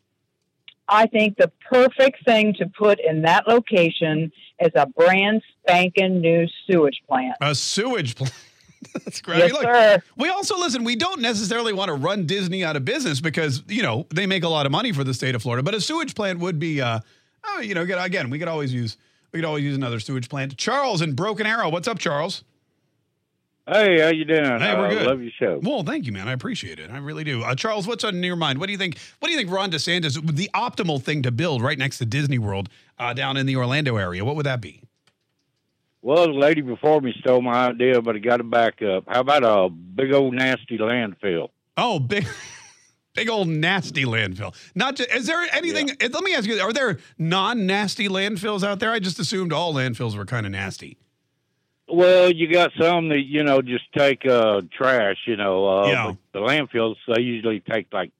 I think the perfect thing to put in that location is a brand spanking new sewage plant. A sewage plant. That's great. Yes, Look, sir. We also listen. We don't necessarily want to run Disney out of business because you know they make a lot of money for the state of Florida. But a sewage plant would be, uh, oh, you know, again, we could always use we could always use another sewage plant. Charles in Broken Arrow. What's up, Charles? Hey, how you doing? Hey, we're Uh, good. Love your show. Well, thank you, man. I appreciate it. I really do. Uh, Charles, what's on your mind? What do you think? What do you think Ron DeSantis the optimal thing to build right next to Disney World uh, down in the Orlando area? What would that be? Well, the lady before me stole my idea, but I got to back up. How about a big old nasty landfill? Oh, big, big old nasty landfill. Not just, is there anything? eh, Let me ask you: Are there non-nasty landfills out there? I just assumed all landfills were kind of nasty. Well, you got some that you know just take uh, trash. You know, uh, Yeah. the landfills they usually take like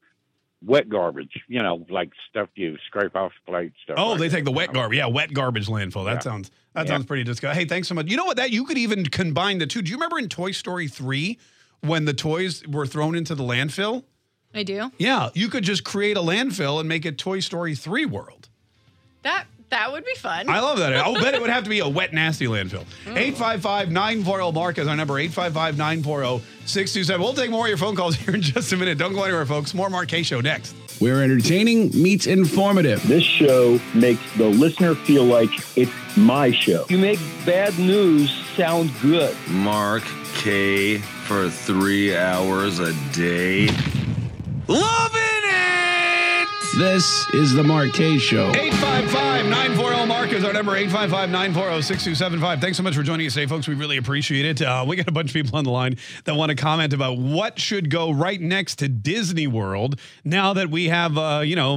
wet garbage. You know, like stuff you scrape off the plate stuff. Oh, like they that. take the wet garbage. Yeah, wet garbage landfill. That Yeah. sounds that Yeah. sounds pretty disgusting. Hey, thanks so much. You know what? That you could even combine the two. Do you remember in Toy Story three when the toys were thrown into the landfill? I do. Yeah, you could just create a landfill and make it Toy Story three world. That that would be fun. I love that. I'll bet it would have to be a wet, nasty landfill. Mm. 855 940 Mark is our number 855 940 627. We'll take more of your phone calls here in just a minute. Don't go anywhere, folks. More Mark Kaye Show next. Where entertaining meets informative. This show makes the listener feel like it's my show. You make bad news sound good. Mark Kaye for three hours a day. Love it! This is the Kaye Show. 855 940 Mark is our number 855 940 6275. Thanks so much for joining us today, folks. We really appreciate it. Uh, we got a bunch of people on the line that want to comment about what should go right next to Disney World now that we have, uh, you know,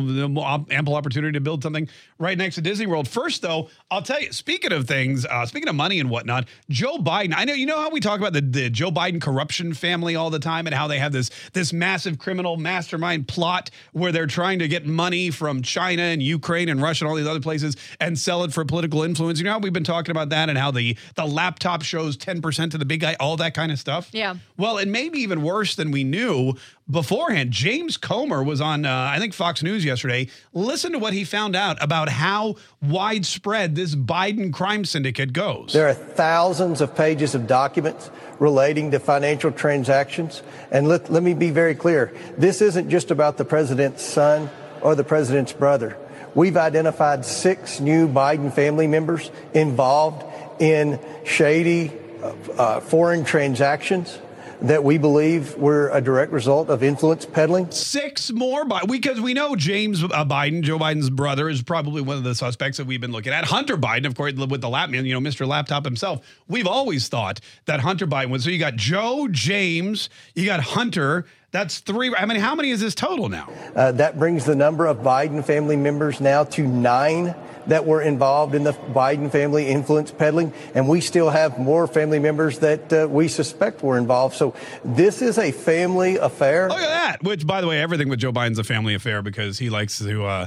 ample opportunity to build something right next to Disney World. First, though, I'll tell you, speaking of things, uh, speaking of money and whatnot, Joe Biden, I know, you know how we talk about the, the Joe Biden corruption family all the time and how they have this, this massive criminal mastermind plot where they're trying to get money from China and Ukraine and Russia and all these other places and sell it for political influence. You know how we've been talking about that and how the, the laptop shows 10% to the big guy, all that kind of stuff? Yeah. Well, it may be even worse than we knew beforehand. James Comer was on, uh, I think, Fox News yesterday. Listen to what he found out about how widespread this Biden crime syndicate goes. There are thousands of pages of documents relating to financial transactions. And let, let me be very clear this isn't just about the president's son or the president's brother. We've identified six new Biden family members involved in shady uh, uh, foreign transactions that we believe were a direct result of influence peddling. Six more, because we know James uh, Biden, Joe Biden's brother, is probably one of the suspects that we've been looking at. Hunter Biden, of course, with the lap man, you know, Mr. Laptop himself. We've always thought that Hunter Biden was. So you got Joe, James, you got Hunter. That's three. I mean, how many is this total now? Uh, that brings the number of Biden family members now to nine that were involved in the Biden family influence peddling, and we still have more family members that uh, we suspect were involved. So this is a family affair. Look at that. Which, by the way, everything with Joe Biden's a family affair because he likes to. uh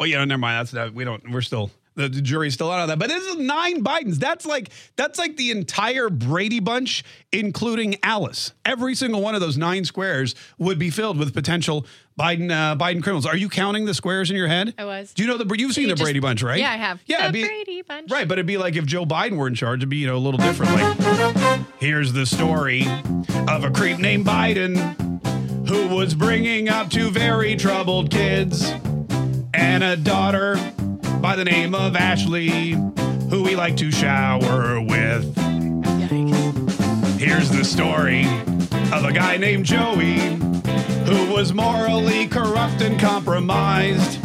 Well, yeah, never mind. That's that. We don't. We're still. The, jury's still out on that. But this is nine Bidens. That's like that's like the entire Brady bunch, including Alice. Every single one of those nine squares would be filled with potential Biden uh, Biden criminals. Are you counting the squares in your head? I was. Do you know the you've seen You the just- Brady bunch, right? Yeah, I have. Yeah, the be- Brady Bunch. Right, but it'd be like if Joe Biden were in charge, it'd be, you know, a little different. Like, here's the story of a creep named Biden who was bringing up two very troubled kids and a daughter by the name of Ashley who we like to shower with. Here's the story of a guy named Joey who was morally corrupt and compromised.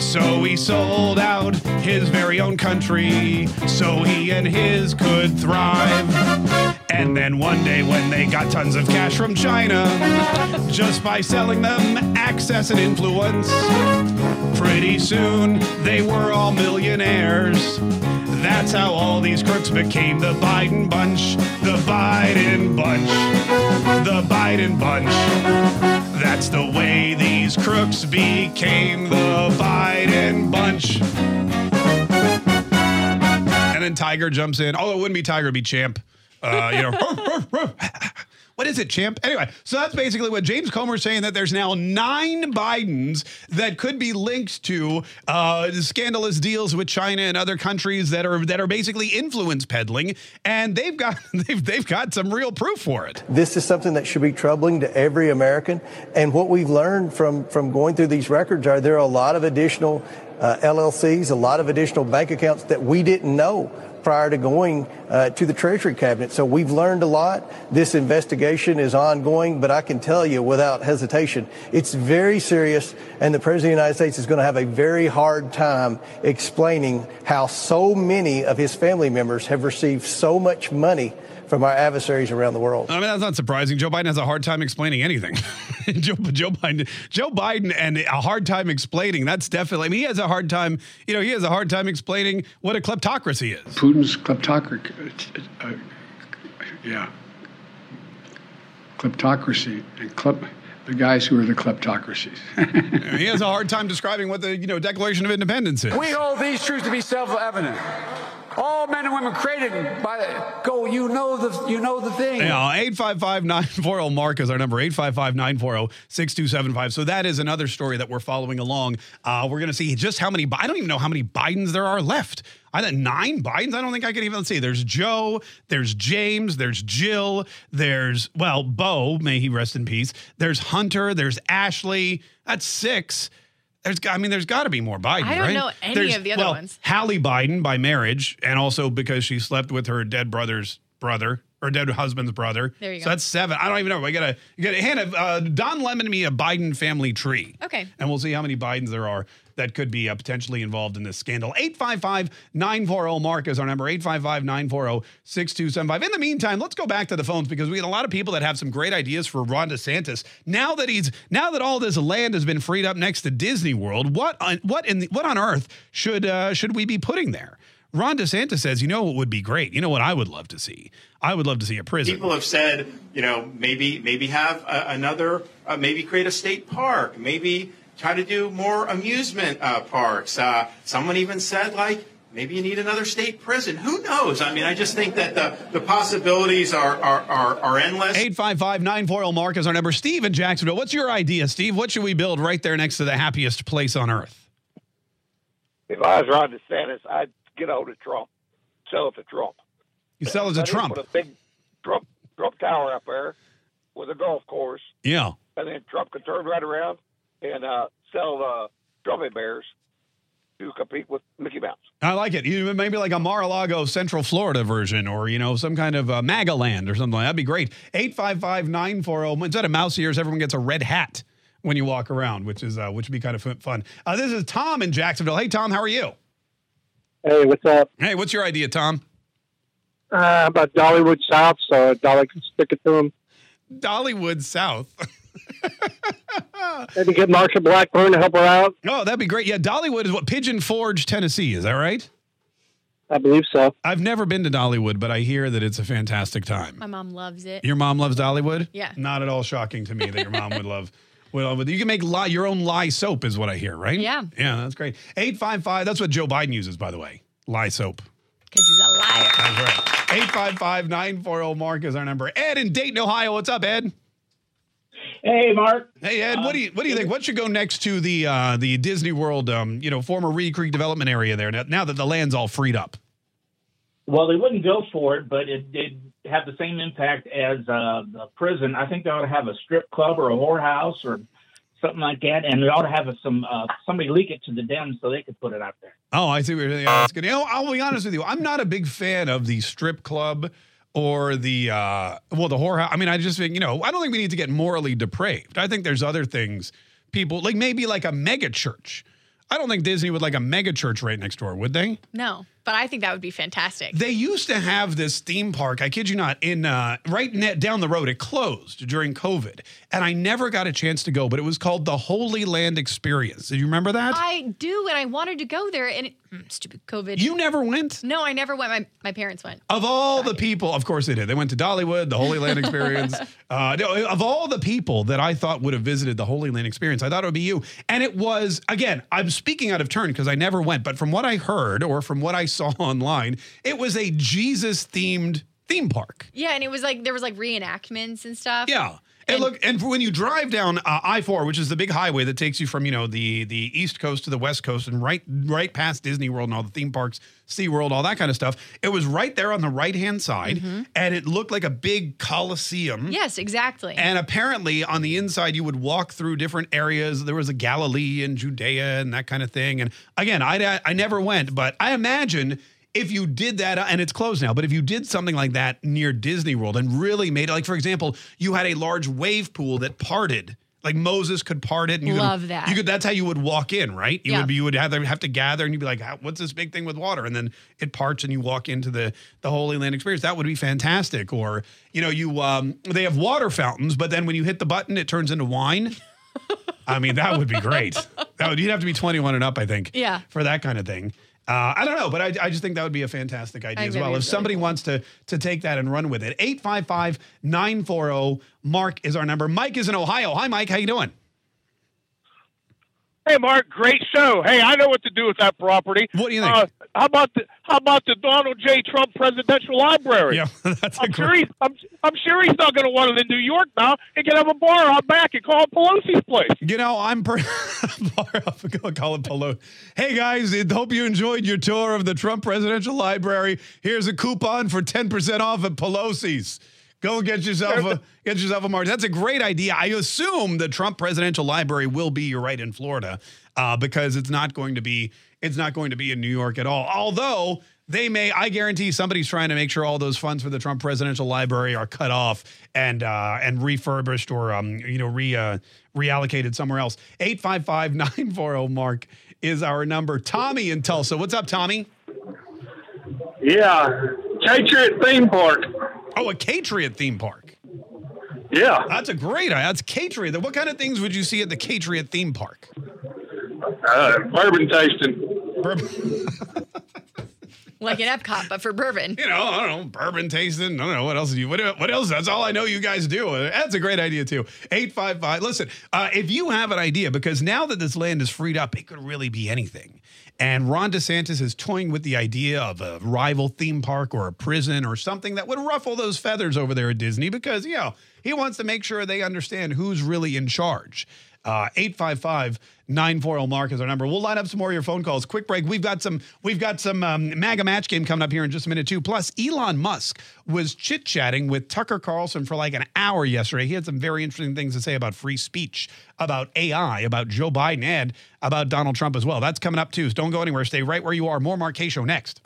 So he sold out his very own country so he and his could thrive. And then one day, when they got tons of cash from China, just by selling them access and influence, pretty soon they were all millionaires. That's how all these crooks became the Biden bunch. The Biden bunch. The Biden bunch. That's the way these crooks became the Biden bunch. And then Tiger jumps in. Oh, it wouldn't be Tiger, it'd be Champ. Uh, you know, what is it, Champ? Anyway, so that's basically what James Comer's saying that there's now nine Bidens that could be linked to uh, scandalous deals with China and other countries that are that are basically influence peddling, and they've got they've they've got some real proof for it. This is something that should be troubling to every American. And what we've learned from, from going through these records are there are a lot of additional uh, LLCs, a lot of additional bank accounts that we didn't know prior to going uh, to the Treasury Cabinet. So we've learned a lot. This investigation is ongoing, but I can tell you without hesitation, it's very serious, and the President of the United States is going to have a very hard time explaining how so many of his family members have received so much money from our adversaries around the world. I mean, that's not surprising. Joe Biden has a hard time explaining anything. Joe, Joe Biden, Joe Biden, and a hard time explaining. That's definitely. I mean, he has a hard time. You know, he has a hard time explaining what a kleptocracy is. Putin's kleptocracy. Uh, yeah. Kleptocracy and klep, the guys who are the kleptocracies. he has a hard time describing what the you know Declaration of Independence is. We hold these truths to be self-evident. All men and women created by the, go. You know the you know the thing. Yeah, 855-940 Mark is our number 855-940-6275. So that is another story that we're following along. Uh, we're going to see just how many I don't even know how many Bidens there are left. I thought nine Bidens. I don't think I can even see. There's Joe, there's James, there's Jill, there's well, Bo, may he rest in peace. There's Hunter, there's Ashley. That's six. There's, I mean, there's got to be more Biden. I don't right? know any There's- of the other well, ones. Hallie Biden by marriage, and also because she slept with her dead brother's brother or dead husband's brother. There you so go. that's seven. I don't even know. I gotta, you gotta Hannah, uh, Don Lemon me a Biden family tree. Okay. And we'll see how many Bidens there are that could be uh, potentially involved in this scandal. 855 940 Mark is our number 855 940 6275. In the meantime, let's go back to the phones because we had a lot of people that have some great ideas for Ron DeSantis. Now that he's now that all this land has been freed up next to Disney World, what on, what in the, what on earth should uh, should we be putting there? Ron DeSantis says, you know what would be great? You know what I would love to see? I would love to see a prison. People have said, you know, maybe maybe have a, another, uh, maybe create a state park, maybe try to do more amusement uh, parks. Uh, someone even said, like, maybe you need another state prison. Who knows? I mean, I just think that the, the possibilities are, are, are, are endless. 855 940 Mark is our number. Steve in Jacksonville. What's your idea, Steve? What should we build right there next to the happiest place on earth? If I was Ron DeSantis, I'd get hold of Trump, sell it to Trump. You sell it to Let him Trump. Put a big Trump Trump tower up there with a golf course, Yeah. and then Trump could turn right around and uh, sell uh, Drumming Bears to compete with Mickey Mouse. I like it. You maybe like a Mar-a-Lago, Central Florida version, or you know, some kind of uh, MAGA land or something. That'd be great. 855-940. Instead of mouse ears, everyone gets a red hat when you walk around, which is uh, which would be kind of fun- fun. Uh, this is Tom in Jacksonville. Hey, Tom, how are you? Hey, what's up? Hey, what's your idea, Tom? Uh, about Dollywood South, so Dolly can stick it to him. Dollywood South. Maybe get Marsha Blackburn to help her out. Oh, that'd be great. Yeah, Dollywood is what Pigeon Forge, Tennessee. Is that right? I believe so. I've never been to Dollywood, but I hear that it's a fantastic time. My mom loves it. Your mom loves Dollywood? Yeah. Not at all shocking to me that your mom would love. Well, you can make lye, your own lye soap, is what I hear, right? Yeah. Yeah, that's great. 855, that's what Joe Biden uses, by the way. Lye soap. Because he's a liar. That's right. 855 940 Mark is our number. Ed in Dayton, Ohio. What's up, Ed? Hey, Mark. Hey, Ed. what do you what do you think? What should go next to the uh, the Disney World, um, you know, former Reedy Creek development area there? Now, now that the land's all freed up. Well, they wouldn't go for it, but it did have the same impact as uh, the prison. I think they ought to have a strip club or a whorehouse or something like that, and they ought to have a, some uh, somebody leak it to the Dems so they could put it out there. Oh, I see. what you're- Yeah, that's good. You know, I'll be honest with you. I'm not a big fan of the strip club or the uh, well, the whorehouse. I mean, I just think you know, I don't think we need to get morally depraved. I think there's other things people like maybe like a mega church. I don't think Disney would like a mega church right next door, would they? No. But I think that would be fantastic. They used to have this theme park, I kid you not, in uh, right net down the road. It closed during COVID, and I never got a chance to go, but it was called the Holy Land Experience. Do you remember that? I do, and I wanted to go there, and it, mm, stupid COVID. you never went? No, I never went. My, my parents went. Of all the people, of course they did. They went to Dollywood, the Holy Land Experience. uh, no, of all the people that I thought would have visited the Holy Land Experience, I thought it would be you. And it was, again, I'm speaking out of turn because I never went, but from what I heard or from what I saw online, it was a Jesus themed theme park. Yeah, and it was like there was like reenactments and stuff. Yeah. And, look, and when you drive down uh, I four, which is the big highway that takes you from you know the the east coast to the west coast, and right right past Disney World and all the theme parks, SeaWorld, all that kind of stuff, it was right there on the right hand side, Mhm. and it looked like a big coliseum. Yes, exactly. And apparently, on the inside, you would walk through different areas. There was a Galilee and Judea and that kind of thing. And again, I I never went, but I imagine if you did that, and it's closed now, but if you did something like that near Disney World and really made it, like for example, you had a large wave pool that parted. Like Moses could part it, and you Love could, that. You could. That's how you would walk in, right? You Yeah. would be. You would have, have to gather, and you'd be like, "What's this big thing with water?" And then it parts, and you walk into the the Holy Land experience. That would be fantastic. Or you know, you um, they have water fountains, but then when you hit the button, it turns into wine. I mean, that would be great. That would you'd have to be 21 and up, I think. Yeah. For that kind of thing. Uh, I don't know, but I, I just think that would be a fantastic idea I as well. If somebody wants to to take that and run with it, 855 940 Mark is our number. Mike is in Ohio. Hi, Mike. How you doing? Hey, Mark, great show. Hey, I know what to do with that property. What do you think? Uh, how about the How about the Donald J. Trump Presidential Library? Yeah, that's I'm sure he's I'm, I'm sure he's not going to want it in New York now. He can have a bar out back and call it Pelosi's place. You know, I'm per- I'll call it Polo. Hey guys, hope you enjoyed your tour of the Trump Presidential Library. Here's a coupon for 10% off at Pelosi's. Go get yourself a get yourself a march. That's a great idea. I assume the Trump Presidential Library will be you're right in Florida uh, because it's not going to be it's not going to be in New York at all. Although they may, I guarantee somebody's trying to make sure all those funds for the Trump Presidential Library are cut off and uh, and refurbished or um, you know re uh, reallocated somewhere else. 855-940 Mark is our number. Tommy in Tulsa. What's up, Tommy? Yeah, Kaytriot theme park. Oh, a Kaytriot theme park. Yeah, That's a great idea. That's Kaytriot. What kind of things would you see at the Kaytriot theme park? uh, bourbon tasting. like an Epcot, but for bourbon. You know, I don't know, bourbon tasting. I don't know what else do you. What, what else? That's all I know you guys do. That's a great idea too. Eight five five. Listen, uh, if you have an idea, because now that this land is freed up, it could really be anything. And Ron DeSantis is toying with the idea of a rival theme park or a prison or something that would ruffle those feathers over there at Disney, because you know he wants to make sure they understand who's really in charge. Uh, 855 940 Mark is our number. We'll line up some more of your phone calls. Quick break. We've got some we've got some um, MAGA match game coming up here in just a minute too. Plus, Elon Musk was chit chatting with Tucker Carlson for like an hour yesterday. He had some very interesting things to say about free speech, about AI, about Joe Biden, and about Donald Trump as well. That's coming up too. So don't go anywhere. Stay right where you are. More Mark Show next.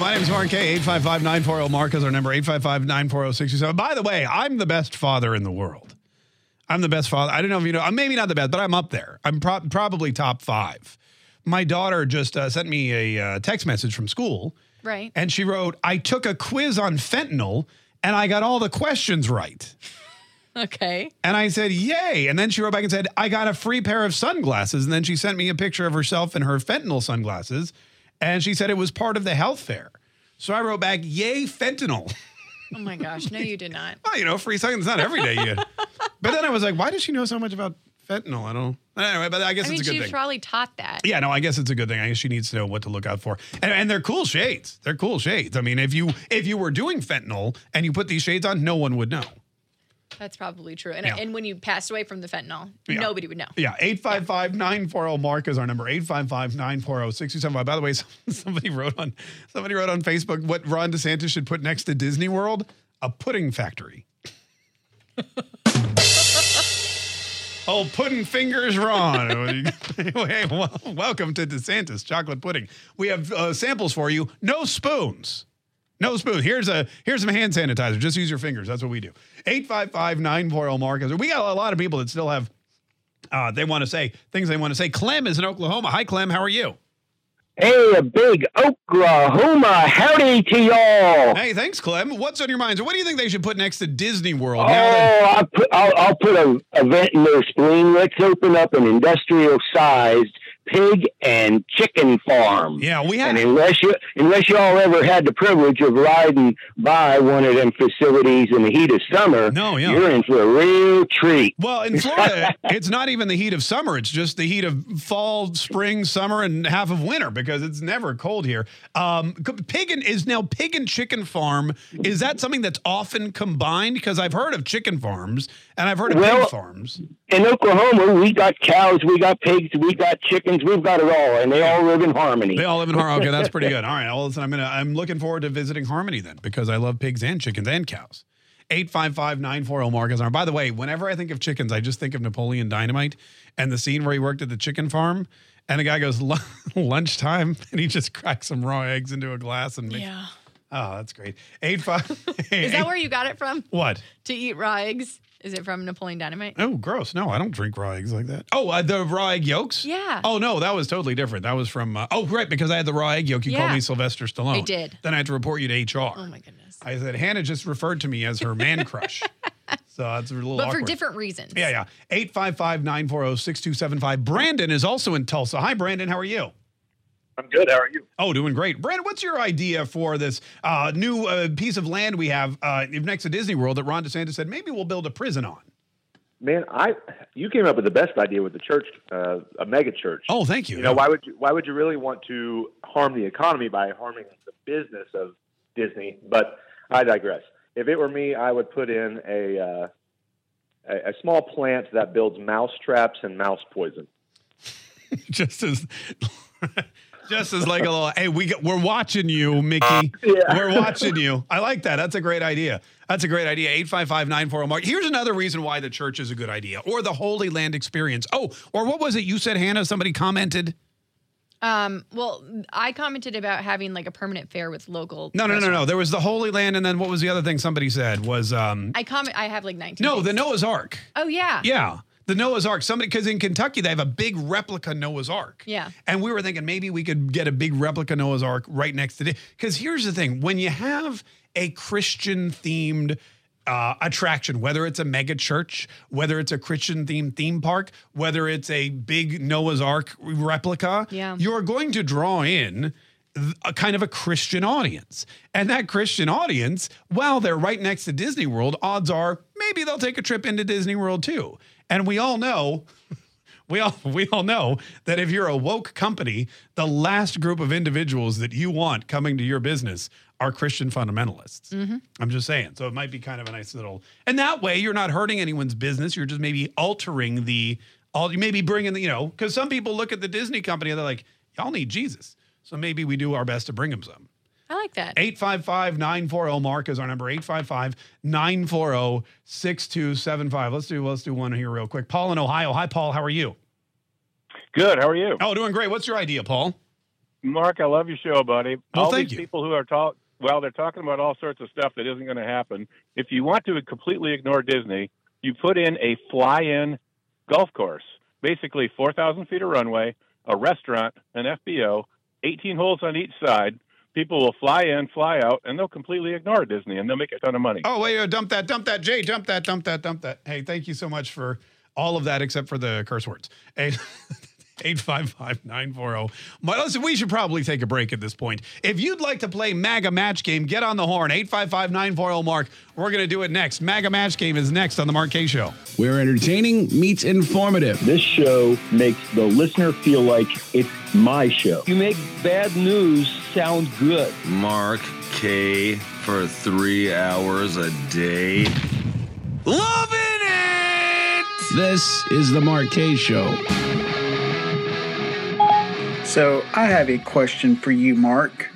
My name is Mark Kaye. 855 940 Mark is our number 855 940 67. By the way, I'm the best father in the world. I'm the best father. I don't know if you know, I'm maybe not the best, but I'm up there. I'm pro- probably top five. My daughter just uh, sent me a uh, text message from school Right. and she wrote, I took a quiz on fentanyl and I got all the questions right. Okay. And I said, Yay. And then she wrote back and said, I got a free pair of sunglasses. And then she sent me a picture of herself in her fentanyl sunglasses. And she said it was part of the health fair. So I wrote back, Yay, fentanyl. Oh my gosh. No, you did not. well, you know, free sunglasses, not every day. You. but then I was like, Why does she know so much about fentanyl? I don't Anyway, but I guess I mean, it's a good thing. probably taught that. Yeah, no, I guess it's a good thing. I guess she needs to know what to look out for. And, and they're cool shades. They're cool shades. I mean, if you if you were doing fentanyl and you put these shades on, no one would know. That's probably true. And, Yeah. and when you passed away from the fentanyl, Yeah. nobody would know. Yeah, 855 940 Mark is our number. 855 940 6075. By the way, somebody wrote on somebody wrote on Facebook what Ron DeSantis should put next to Disney World a pudding factory. oh, pudding fingers, Ron. hey, well, welcome to DeSantis chocolate pudding. We have uh, samples for you. No spoons. No spoon. Here's a here's some hand sanitizer. Just use your fingers. That's what we do. 855-940 Marcus. We got a lot of people that still have uh, they want to say things they want to say. Clem is in Oklahoma. Hi, Clem. How are you? Hey, a big Oklahoma howdy to y'all. Hey, thanks, Clem. What's on your minds? What do you think they should put next to Disney World? Oh, I'll put, I'll, I'll put a event in their spleen. Let's open up an industrial sized pig and chicken farm. Yeah, we have. And unless you unless y'all ever had the privilege of riding by one of them facilities in the heat of summer, No, yeah. you're in for a real treat. Well, in Florida, it's not even the heat of summer. It's just the heat of fall, spring, summer, and half of winter because it's never cold here. Um, pig and is now pig and chicken farm. Is that something that's often combined? Because I've heard of chicken farms and I've heard of Well, pig farms. In Oklahoma, we got cows, we got pigs, we got chickens, we've got it all, and they all live in harmony. They all live in Harmony. Okay, that's pretty good. All right, well, listen, I'm gonna I'm looking forward to visiting Harmony then because I love pigs and chickens and cows. 855-940 Marcus. By the way, whenever I think of chickens, I just think of Napoleon Dynamite and the scene where he worked at the chicken farm and the guy goes "Lu- lunchtime and he just cracks some raw eggs into a glass and makes, Yeah. Oh, that's great. Eight five. Is that where you got it from? What? To eat raw eggs? Is it from Napoleon Dynamite? Oh, gross. No, I don't drink raw eggs like that. Oh, uh, the raw egg yolks? Yeah. Oh, no, that was totally different. That was from, uh, oh, right, because I had the raw egg yolk. You called me Sylvester Stallone. I did. Then I had to report you to HR. Oh my goodness. I said, Hannah just referred to me as her man crush. so that's a little But awkward. for different reasons. Yeah, yeah. 855 940 6275. Brandon is also in Tulsa. Hi, Brandon. How are you? I'm good. How are you? Oh, doing great. Brandon, what's your idea for this uh, new uh, piece of land we have uh, next to Disney World that Ron DeSantis said maybe we'll build a prison on? Man, I you came up with the best idea with the church, uh, a mega church. Oh, thank you. You know why would you why would you really want to harm the economy by harming the business of Disney? But I digress. If it were me, I would put in a uh, a, a small plant that builds mouse traps and mouse poison. just as just as like a little hey we got, we're watching you mickey we're watching you i like that that's a great idea that's a great idea 855-940 mark here's another reason why the church is a good idea or the holy land experience oh or what was it you said hannah somebody commented Um, well, I commented about having like a permanent fair with local. no no no no there was the holy land and then what was the other thing somebody said was um I comment. I have like 19. no things. the noah's ark Oh yeah. yeah the noah's ark somebody because in kentucky they have a big replica noah's ark Yeah. And we were thinking maybe we could get a big replica Noah's Ark right next to it. Because here's the thing when you have a Christian themed uh, attraction, whether it's a mega church, whether it's a Christian themed theme park, whether it's a big Noah's Ark replica, Yeah. you're going to draw in a kind of a Christian audience. And that Christian audience, while they're right next to Disney World, odds are maybe they'll take a trip into Disney World too. And we all know we all we all know that if you're a woke company, the last group of individuals that you want coming to your business are Christian fundamentalists. Mm-hmm. I'm just saying. So it might be kind of a nice little, and that way you're not hurting anyone's business. You're just maybe altering the, all you maybe bringing the, you know, because some people look at the Disney company and they're like, y'all need Jesus. So maybe we do our best to bring them some. I like that. 855 940 Mark is our number 855 940 6275. Let's do let's do one here real quick. Paul in Ohio. Hi, Paul. How are you? Good. How are you? Oh, doing great. What's your idea, Paul? Mark, I love your show, buddy. Well, all thank these you. people who are talk well, they're talking about all sorts of stuff that isn't going to happen. If you want to completely ignore Disney, you put in a fly-in golf course, basically 4,000 feet of runway, a restaurant, an FBO, 18 holes on each side. People will fly in, fly out, and they'll completely ignore Disney, and they'll make a ton of money. Oh, wait, dump that, dump that, Jay, dump that, dump that, dump that. Hey, thank you so much for all of that except for the curse words. Eight- 855-940. My- Listen, we should probably take a break at this point. If you'd like to play MAGA Match Game, get on the horn. 855-940-MARK. We're going to do it next. MAGA Match Game is next on The Mark Kaye Show. Where entertaining meets informative. This show makes the listener feel like it's my show. You make bad news sound good. Mark Kaye for three hours a day. Loving it! This is the Mark Kaye Show. So I have a question for you, Mark.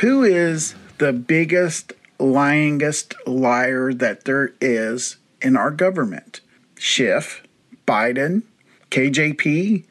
Who is the biggest, lyingest liar that there is in our government? Schiff, Biden, KJP?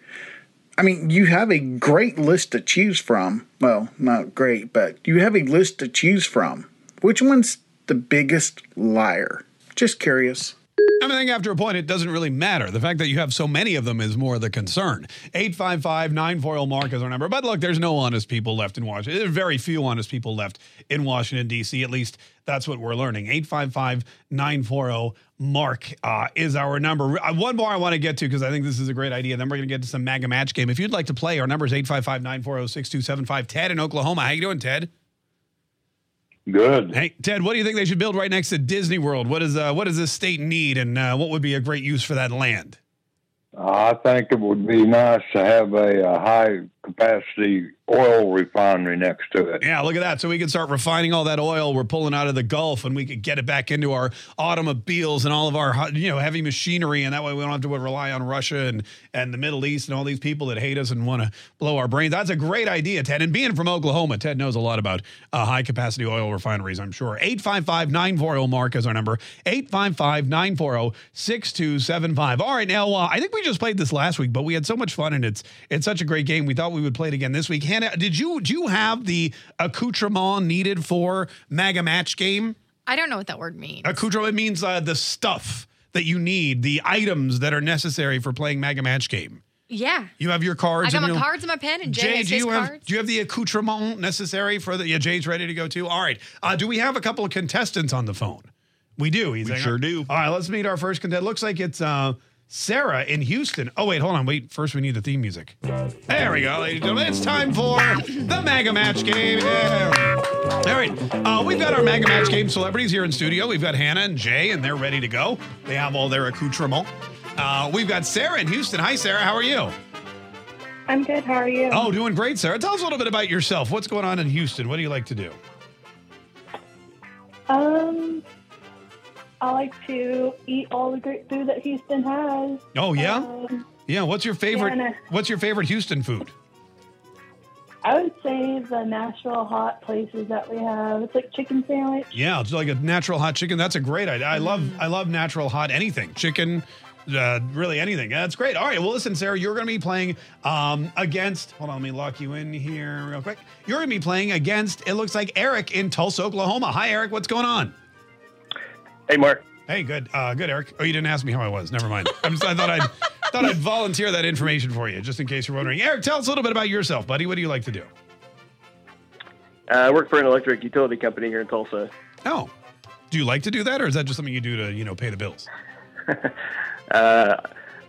I mean, you have a great list to choose from. Well, not great, but you have a list to choose from. Which one's the biggest liar? Just curious. I think after a point, it doesn't really matter. The fact that you have so many of them is more the concern. 855 940 Mark is our number. But look, there's no honest people left in Washington. There are very few honest people left in Washington, D.C. At least that's what we're learning. 855 940 Mark uh, is our number. Uh, One more I want to get to because I think this is a great idea. Then we're going to get to some MAGA match game. If you'd like to play, our number is 855 940 6275. Ted in Oklahoma. How you doing, Ted? Good. Hey, Ted, what do you think they should build right next to Disney World? What is uh, what does this state need, and uh, what would be a great use for that land? I think it would be nice to have a, a high capacity oil refinery next to it. Yeah, look at that. So we can start refining all that oil we're pulling out of the Gulf, and we could get it back into our automobiles and all of our you know heavy machinery, and that way we don't have to rely on Russia and and the Middle East and all these people that hate us and want to blow our brains. That's a great idea, Ted. And being from Oklahoma, Ted knows a lot about uh, high capacity oil refineries. I'm sure. 855-940 Mark is our number. 855-940-6275. All right, now uh, I think we just played this last week, but we had so much fun, and it's it's such a great game. We thought we would play it again this week. Hannah, did you do you have the accoutrement needed for MAGA match game? I don't know what that word means. Accoutrement means uh, the stuff that you need, the items that are necessary for playing MAGA match game. Yeah. You have your cards. I got my your- cards and my pen, and Jay, Jay, has do his you have do you have the accoutrement necessary for the? Yeah, Jay's ready to go too. All right. Uh, do we have a couple of contestants on the phone? We do. He's We like, sure do. All right, let's meet our first contestant. Looks like it's uh, Sarah in Houston. Oh wait, hold on. Wait, first we need the theme music. There we go, ladies and gentlemen. It's time for the MAGA Match game. Yeah. All right, uh, we've got our MAGA Match game celebrities here in studio. We've got Hannah and Jay, and they're ready to go. They have all their accoutrement. Uh, we've got Sarah in Houston. Hi, Sarah. How are you? I'm good. How are you? Oh, doing great, Sarah. Tell us a little bit about yourself. What's going on in Houston? What do you like to do? Um, I like to eat all the great food that Houston has. Oh yeah, Um, yeah. What's your favorite? Yeah, What's your favorite Houston food? I would say the natural hot places that we have. It's like chicken sandwich. Yeah, it's like a natural hot chicken. That's a great idea. I love I love natural hot anything. Chicken, uh, really anything. That's great. All right. Well, listen, Sarah, you're going to be playing um, against. Hold on, let me lock you in here real quick. You're going to be playing against. It looks like Eric in Tulsa, Oklahoma. Hi, Eric. What's going on? Hey, Mark. Hey, good. Uh, good, Eric. Oh, you didn't ask me how I was. Never mind. I'm just, I thought I'd thought I'd volunteer that information for you, just in case you're wondering. Eric, tell us a little bit about yourself, buddy. What do you like to do? Uh, I work for an electric utility company here in Tulsa. Oh, do you like to do that, or is that just something you do to you know pay the bills? Uh,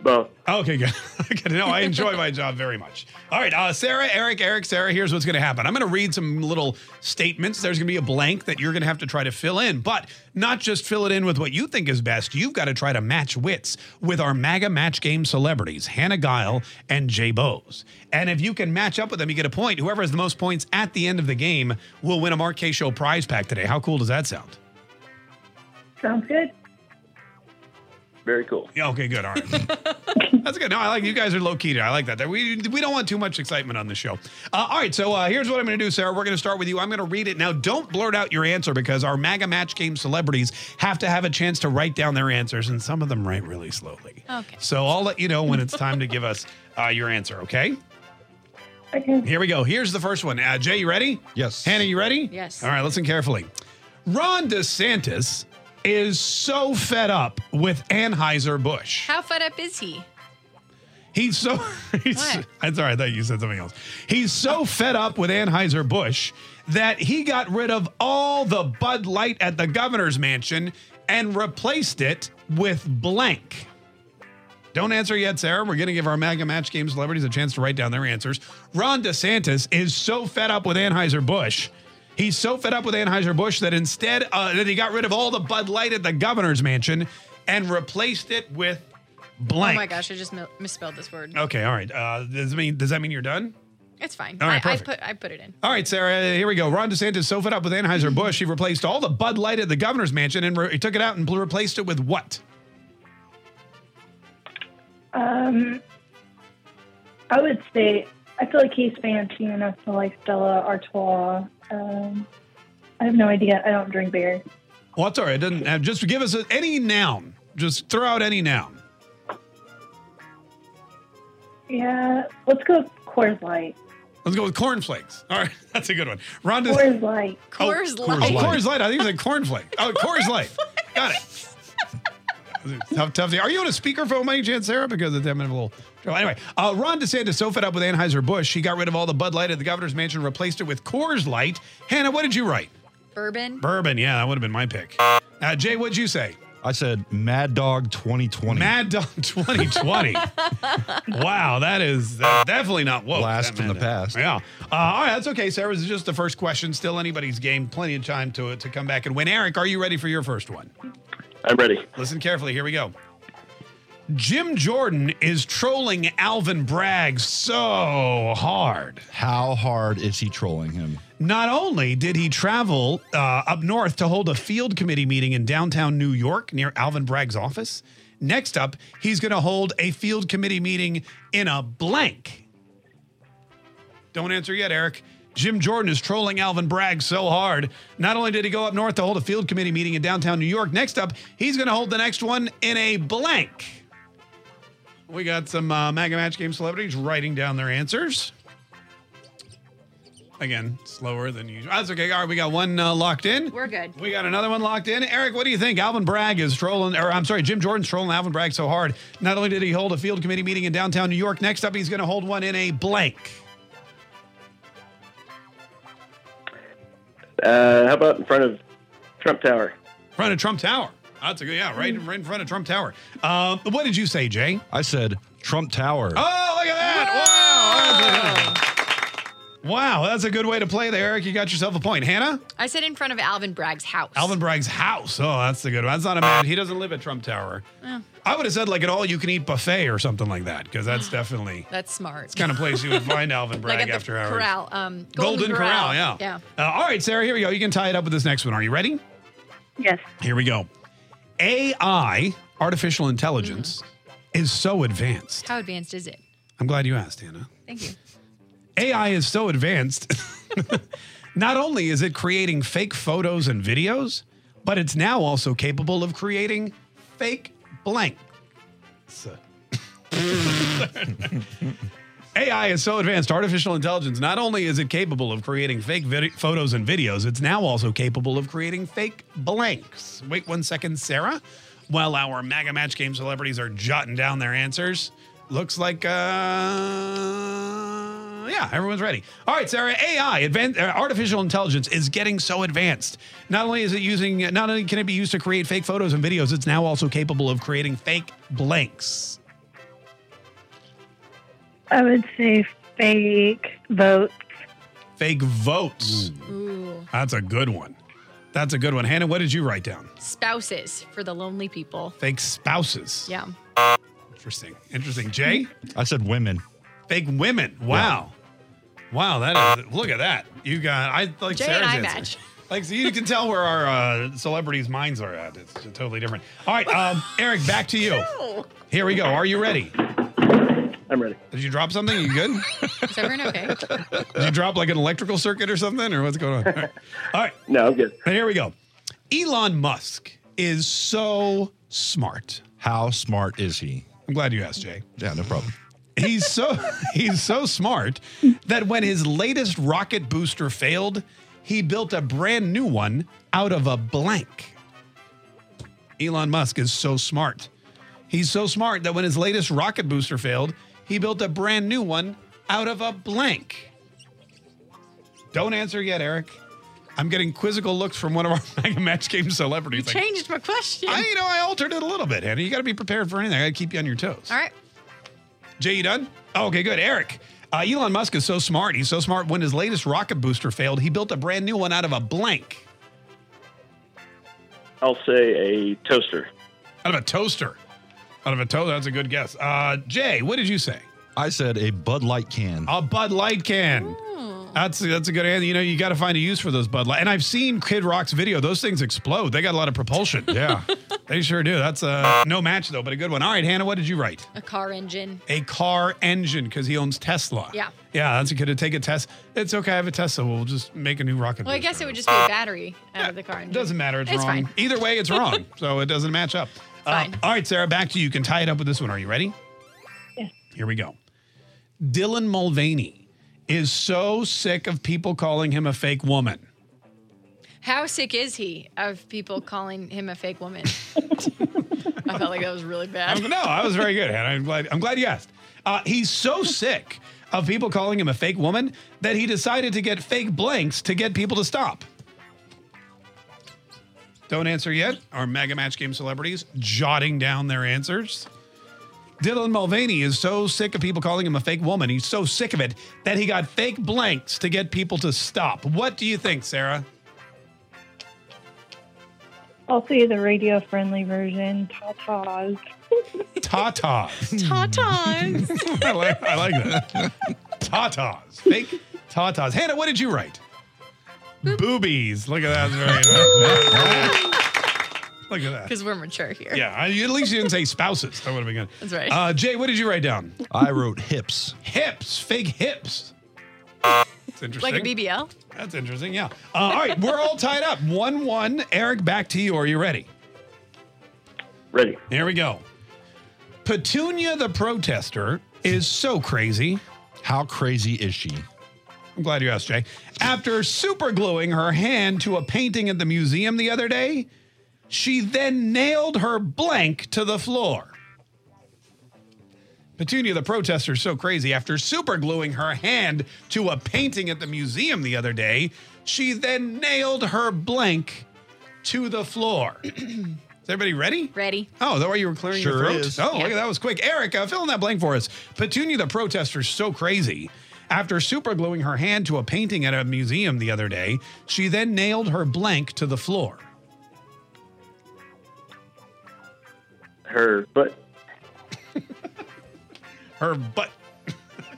both. Okay, good. good. No, I enjoy my job very much. All right, uh, Sarah, Eric, Eric, Sarah. Here's what's going to happen. I'm going to read some little statements. There's going to be a blank that you're going to have to try to fill in, but not just fill it in with what you think is best. You've got to try to match wits with our MAGA match game celebrities, Hannah Guile and Jay Bose. And if you can match up with them, you get a point. Whoever has the most points at the end of the game will win a Mark Kaye Show prize pack today. How cool does that sound? Sounds good. Very cool. Yeah. Okay. Good. All right. That's good. No, I like you guys are low key. I like that. That We we don't want too much excitement on the show. Uh, all right. So uh, here's what I'm going to do, Sarah. We're going to start with you. I'm going to read it now. Don't blurt out your answer because our MAGA Match Game celebrities have to have a chance to write down their answers, and some of them write really slowly. Okay. So I'll let you know when it's time to give us uh, your answer. Okay. Okay. Here we go. Here's the first one. Uh, Jay, you ready? Yes. Hannah, you ready? Yes. All right. Listen carefully. Ron DeSantis is so fed up with Anheuser Busch. How fed up is he? He's so. He's, What? I'm sorry, I thought you said something else. He's so oh. fed up with Anheuser Busch that he got rid of all the Bud Light at the governor's mansion and replaced it with blank. Don't answer yet, Sarah. We're going to give our MAGA Match Game celebrities a chance to write down their answers. Ron DeSantis is so fed up with Anheuser Busch. He's so fed up with Anheuser Busch that instead uh, that he got rid of all the Bud Light at the governor's mansion and replaced it with blank. Oh my gosh, I just mi- misspelled this word. Okay, all right. Uh, does it mean does that mean you're done? It's fine. All right, I, I perfect. put I put it in. All right, Sarah. Here we go. Ron DeSantis so fed up with Anheuser Busch, he replaced all the Bud Light at the governor's mansion and re- he took it out and replaced it with what? Um, I would say I feel like he's fancy enough to like Stella Artois. Um, I have no idea. I don't drink beer. Well, it's all right. It doesn't have, just give us a, any noun. Just throw out any noun. Yeah, let's go Coors Light. Let's go with cornflakes. All right, that's a good one. Rhonda. Coors Light. Coors Oh, Light. Coors Light. I think you said cornflake. Oh, Coors Light. Got it. tough, tough. Are you on a speakerphone by any chance, Sarah? Because it's having a little trouble. Anyway, uh, Ron DeSantis so fed up with Anheuser-Busch, he got rid of all the Bud Light at the governor's mansion, replaced it with Coors Light. Hannah, what did you write? Bourbon. Bourbon. Yeah, that would have been my pick. Uh, Jay, what'd you say? I said Mad Dog 2020. Mad Dog 2020. wow, that is uh, definitely not woke. Blast that from the past. Yeah. Uh, all right, that's okay, Sarah. This is just the first question. Still anybody's game. Plenty of time to to come back and win. Eric, are you ready for your first one? I'm ready. Listen carefully. Here we go. Jim Jordan is trolling Alvin Bragg so hard. How hard is he trolling him? Not only did he travel uh, up north to hold a field committee meeting in downtown New York near Alvin Bragg's office, next up, he's going to hold a field committee meeting in a blank. Don't answer yet, Eric. Jim Jordan is trolling Alvin Bragg so hard. Not only did he go up north to hold a field committee meeting in downtown New York, next up, he's going to hold the next one in a blank. We got some uh, MAGA Match Game celebrities writing down their answers. Again, slower than usual. That's okay. All right, we got one uh, locked in. We're good. We got another one locked in. Eric, what do you think? Alvin Bragg is trolling, or I'm sorry, Jim Jordan's trolling Alvin Bragg so hard. Not only did he hold a field committee meeting in downtown New York, next up, he's going to hold one in a blank. Uh, how about in front of Trump Tower? In front of Trump Tower. That's a good, yeah, right, right in front of Trump Tower. Um, what did you say, Jay? I said Trump Tower. Oh, look at that! Wow! That's a, wow, that's a good way to play there, Eric. You got yourself a point. Hannah? I said in front of Alvin Bragg's house. Alvin Bragg's house. Oh, that's the good one. That's not a man. He doesn't live at Trump Tower. Oh, I would have said like an all-you-can-eat buffet or something like that, because that's definitely that's smart. it's kind of place you would find Alvin Bragg like at the after hours. corral. Um, Golden, Corral, yeah. Yeah. Uh, all right, Sarah, here we go. You can tie it up with this next one. Are you ready? Yes. Here we go. AI, artificial intelligence, mm-hmm. is so advanced. How advanced is it? I'm glad you asked, Hannah. Thank you. AI is so advanced. Not only is it creating fake photos and videos, but it's now also capable of creating fake blank. AI is so advanced, artificial intelligence, not only is it capable of creating fake vid- photos and videos, it's now also capable of creating fake blanks. Wait one second, Sarah. While our MAGA Match Game celebrities are jotting down their answers, looks like, uh, yeah, everyone's ready. All right, Sarah, AI, advanced, uh, artificial intelligence is getting so advanced. Not only is it using, not only can it be used to create fake photos and videos, it's now also capable of creating fake blanks. I would say fake votes. Fake votes. Ooh. That's a good one. That's a good one. Hannah, what did you write down? Spouses for the lonely people. Fake spouses. Yeah. Interesting. Interesting. Jay? I said women. Fake women. Wow. Wow, that is look at that. You got I like Jay Sarah's and I answer. match. Like so you can tell where our uh, celebrities' minds are at. It's totally different. All right, um, Eric, back to you. Here we go. Are you ready? I'm ready. Did you drop something? You good? Is everyone okay? Did you drop like an electrical circuit or something, or what's going on? All right. All right. No, I'm good. And Here we go. Elon Musk is so smart. How smart is he? I'm glad you asked, Jay. Yeah, no problem. He's so he's so smart that when his latest rocket booster failed, he built a brand new one out of a blank. Elon Musk is so smart. He's so smart that when his latest rocket booster failed, he built a brand new one out of a blank. Don't answer yet, Eric. I'm getting quizzical looks from one of our MAGA Match Game celebrities. Like, Changed my question. I, you know, I altered it a little bit, Hannah. You got to be prepared for anything. I got to keep you on your toes. All right. Jay, you done? Oh, okay, good. Eric, uh, Elon Musk is so smart. He's so smart. When his latest rocket booster failed, he built a brand new one out of a blank, I'll say a toaster. out of a toaster. Out of a toaster. That's a good guess. Uh, Jay, what did you say? I said a Bud Light can. A Bud Light can. That's that's a good answer. You know, you got to find a use for those Bud Light. And I've seen Kid Rock's video. Those things explode. They got a lot of propulsion. Yeah. they sure do. That's uh, no match though, but a good one. All right, Hannah, what did you write? A car engine. A car engine because he owns Tesla. Yeah. Yeah, that's a good to take a test. It's okay. I have a Tesla. We'll just make a new rocket. Well, I guess it would just be a battery out of the car engine. Doesn't matter. It's, It's wrong. fine. Either way, it's wrong. so it doesn't match up. Uh, all right, Sarah, back to you. You can tie it up with this one. Are you ready? Yeah. Here we go. Dylan Mulvaney is so sick of people calling him a fake woman. How sick is he of people calling him a fake woman? I felt like that was really bad. I'm- no, I was very good, Hannah. I'm glad. I'm glad you asked. Uh, he's so sick of people calling him a fake woman that he decided to get fake blanks to get people to stop. Don't answer yet. Our MAGA Match Game celebrities jotting down their answers. Dylan Mulvaney is so sick of people calling him a fake woman. He's so sick of it that he got fake blanks to get people to stop. What do you think, Sarah? I'll see the radio friendly version, Tatas. Tatas. Tatas. I like, I like that. Tatas. Fake tatas. Hannah, what did you write? Boobies. Look at that. Very nice. Look at that. Because we're mature here. Yeah, I, at least you didn't say spouses. That would have been good. That's right. Uh, Jay, what did you write down? I wrote hips. Hips. Fake hips. That's interesting. Like a BBL? That's interesting. Yeah. Uh, all right, we're all tied up. One one. Eric, back to you. Are you ready? Ready. Here we go. Petunia the protester is so crazy. How crazy is she? I'm glad you asked, Jay. After supergluing her hand to a painting at the museum the other day, she then nailed her blank to the floor. Petunia the protester is so crazy. After supergluing her hand to a painting at the museum the other day, she then nailed her blank to the floor. Is everybody ready? Ready. Oh, that way you were clearing your Sure throat? is. Oh, look Yeah. at that. that was quick. Eric, uh, fill in that blank for us. Petunia the protester is so crazy. After supergluing her hand to a painting at a museum the other day, she then nailed her blank to the floor. Her butt. Her butt.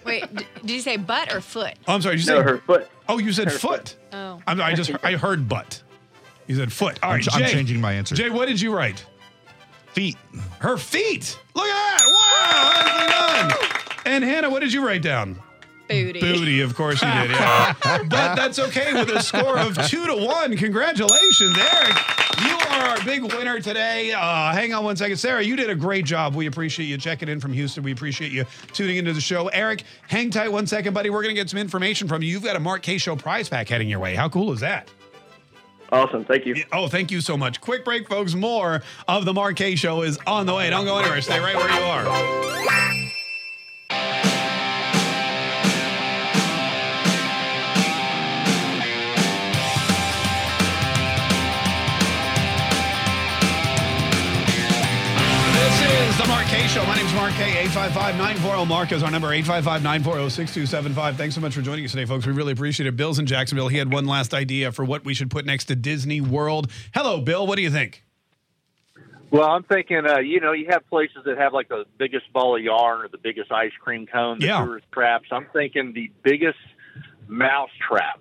Wait, d- did you say butt or foot? Oh, I'm sorry. Did you No, say her foot. Oh, you said her foot. Oh. I'm, I just I heard butt. You said foot. All I'm right, ch- I'm Jay. changing my answer. Jay, what did you write? Feet. Her feet. Look at that. Wow, nicely done. And Hannah, what did you write down? Booty. Booty, of course you did. Yeah. but that's okay with a score of two to one. Congratulations, Eric. You are our big winner today. Uh, hang on one second. Sarah, you did a great job. We appreciate you checking in from Houston. We appreciate you tuning into the show. Eric, hang tight one second, buddy. We're going to get some information from you. You've got a Mark Kaye Show prize pack heading your way. How cool is that? Awesome. Thank you. Oh, thank you so much. Quick break, folks. More of the Mark Kaye Show is on the way. Don't go anywhere. Stay right where you are. Show. My name is Mark Kaye. 855-940 Mark is our number. 855-940-6275. Thanks so much for joining us today, folks. We really appreciate it. Bill's in Jacksonville. He had one last idea for what we should put next to Disney World. Hello, Bill. What do you think? Well, I'm thinking, uh, you know, you have places that have like the biggest ball of yarn or the biggest ice cream cone, the Yeah. tourist traps. I'm thinking the biggest mouse trap.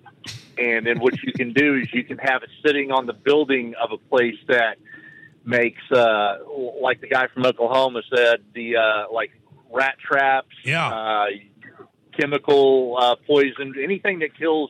And then what you can do is you can have it sitting on the building of a place that makes, uh, like the guy from Oklahoma said, the uh, like rat traps, Yeah. uh, chemical uh, poison, anything that kills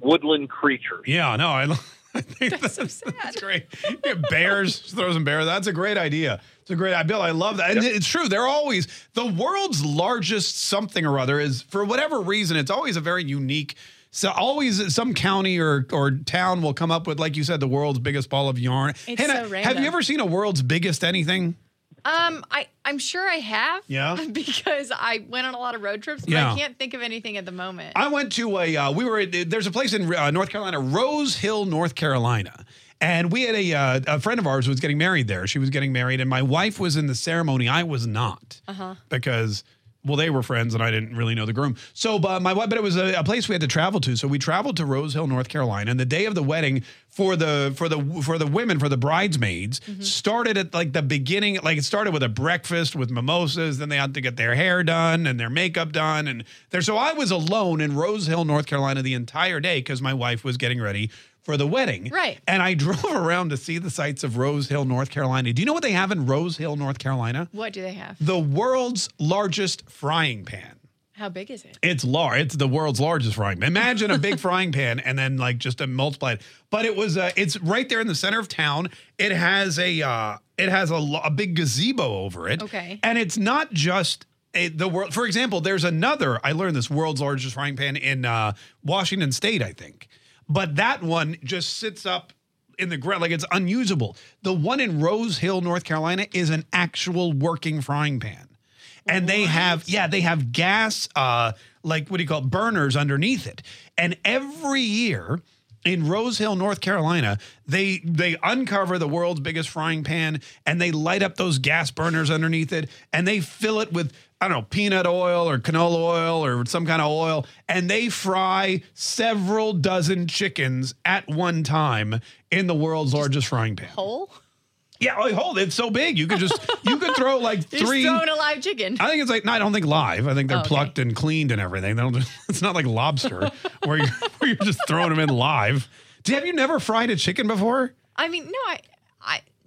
woodland creatures. Yeah, no, I, I think that's, that's great. Yeah, bears, just throw some bears. That's a great idea. It's a great idea. Bill, I love that. And it's true. They're always the world's largest something or other is for whatever reason, it's always a very unique. So always some county or or town will come up with, like you said, the world's biggest ball of yarn. It's Hannah, so have you ever seen a world's biggest anything? Um, I I'm sure I have. Yeah? Because I went on a lot of road trips, but Yeah. I can't think of anything at the moment. I went to a. Uh, we were. There's a place in uh, North Carolina, Rose Hill, North Carolina, and we had a uh, a friend of ours who was getting married there. She was getting married, and my wife was in the ceremony. I was not Uh huh. because. Well, they were friends, and I didn't really know the groom. So, but my wife, but it was a, a place we had to travel to. So we traveled to Rose Hill, North Carolina, and the day of the wedding for the for the for the women for the bridesmaids mm-hmm. started at like the beginning. Like it started with a breakfast with mimosas. Then they had to get their hair done and their makeup done, and there. So I was alone in Rose Hill, North Carolina, the entire day because my wife was getting ready for the wedding. Right. And I drove around to see the sights of Rose Hill, North Carolina. Do you know what they have in Rose Hill, North Carolina? What do they have? The world's largest frying pan. How big is it? It's large. It's the world's largest frying pan. Imagine a big frying pan and then like just a multiplied. But it was uh, it's right there in the center of town. It has a uh, it has a, a big gazebo over it. Okay. And it's not just a, the world. For example, there's another. I learned this world's largest frying pan in uh, Washington State, I think, but that one just sits up in the ground like it's unusable. The one in Rose Hill, North Carolina, is an actual working frying pan, and they have yeah they have gas uh like what do you call it, burners underneath it, and every year in Rose Hill, North Carolina, they they uncover the world's biggest frying pan and they light up those gas burners underneath it and they fill it with I don't know peanut oil or canola oil or some kind of oil and they fry several dozen chickens at one time in the world's largest frying pan. Whole? Yeah, oh, hold it's so big you could just you could throw like You're three. throwing a live chicken. I think it's like no, I don't think live. I think they're Oh, okay. plucked and cleaned and everything. They don't. It's not like lobster where you're where you're just throwing them in live. Do have you never fried a chicken before? I mean, no, I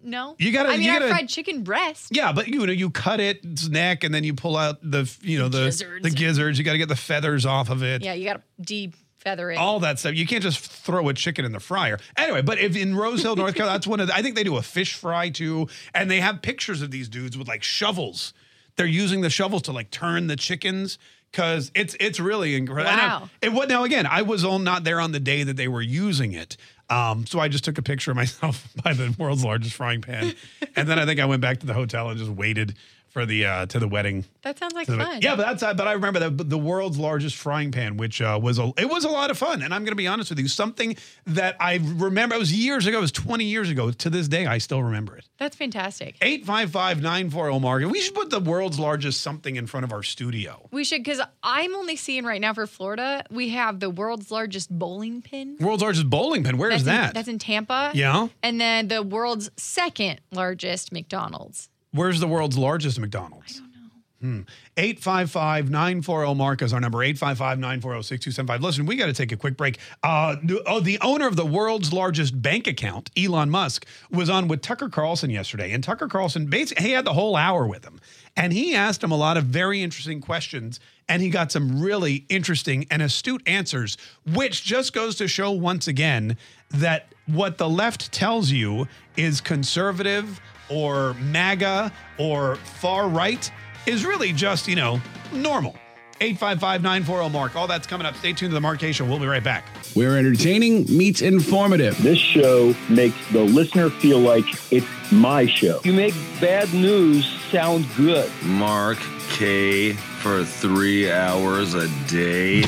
no. You gotta- I mean, you gotta- fried chicken breast. Yeah, but you know you cut its neck, and then you pull out the you know the Gizzards. the gizzards. You got to get the feathers off of it. Yeah, you got to de-feather it. All that stuff. You can't just throw a chicken in the fryer. Anyway, but if in Rose Hill, North Carolina, that's one of the, I think they do a fish fry too, and they have pictures of these dudes with like shovels. They're using the shovels to like turn the chickens because it's it's really incredible. Wow. It what now again? I was all not there on the day that they were using it. Um, so I just took a picture of myself by the world's largest frying pan, and then I think I went back to the hotel and just waited for the uh, to the wedding. that sounds like fun. Yeah, but that's uh, but I remember the the world's largest frying pan, which uh, was a it was a lot of fun. And I'm going to be honest with you, something that I remember. It was years ago. It was 20 years ago. To this day, I still remember it. That's fantastic. 855-940 market. We should put the world's largest something in front of our studio. We should, because I'm only seeing right now for Florida, we have the world's largest bowling pin. World's largest bowling pin. Where is that's in- that? that's in Tampa. Yeah. And then the world's second largest McDonald's. Where's the world's largest McDonald's? I don't know. Hmm. 855-940 Mark is our number. 855-940-6275. Listen, we got to take a quick break. Uh, oh, the owner of the world's largest bank account, Elon Musk, was on with Tucker Carlson yesterday. And Tucker Carlson basically he had the whole hour with him. And he asked him a lot of very interesting questions. And he got some really interesting and astute answers, which just goes to show once again that what the left tells you is conservative or MAGA or far right is really just, you know, normal. 855 940 Mark. All that's coming up. Stay tuned to the Mark Kaye Show. We'll be right back. Where entertaining meets informative. This show makes the listener feel like it's my show. You make bad news sound good. Mark Kaye for three hours a day.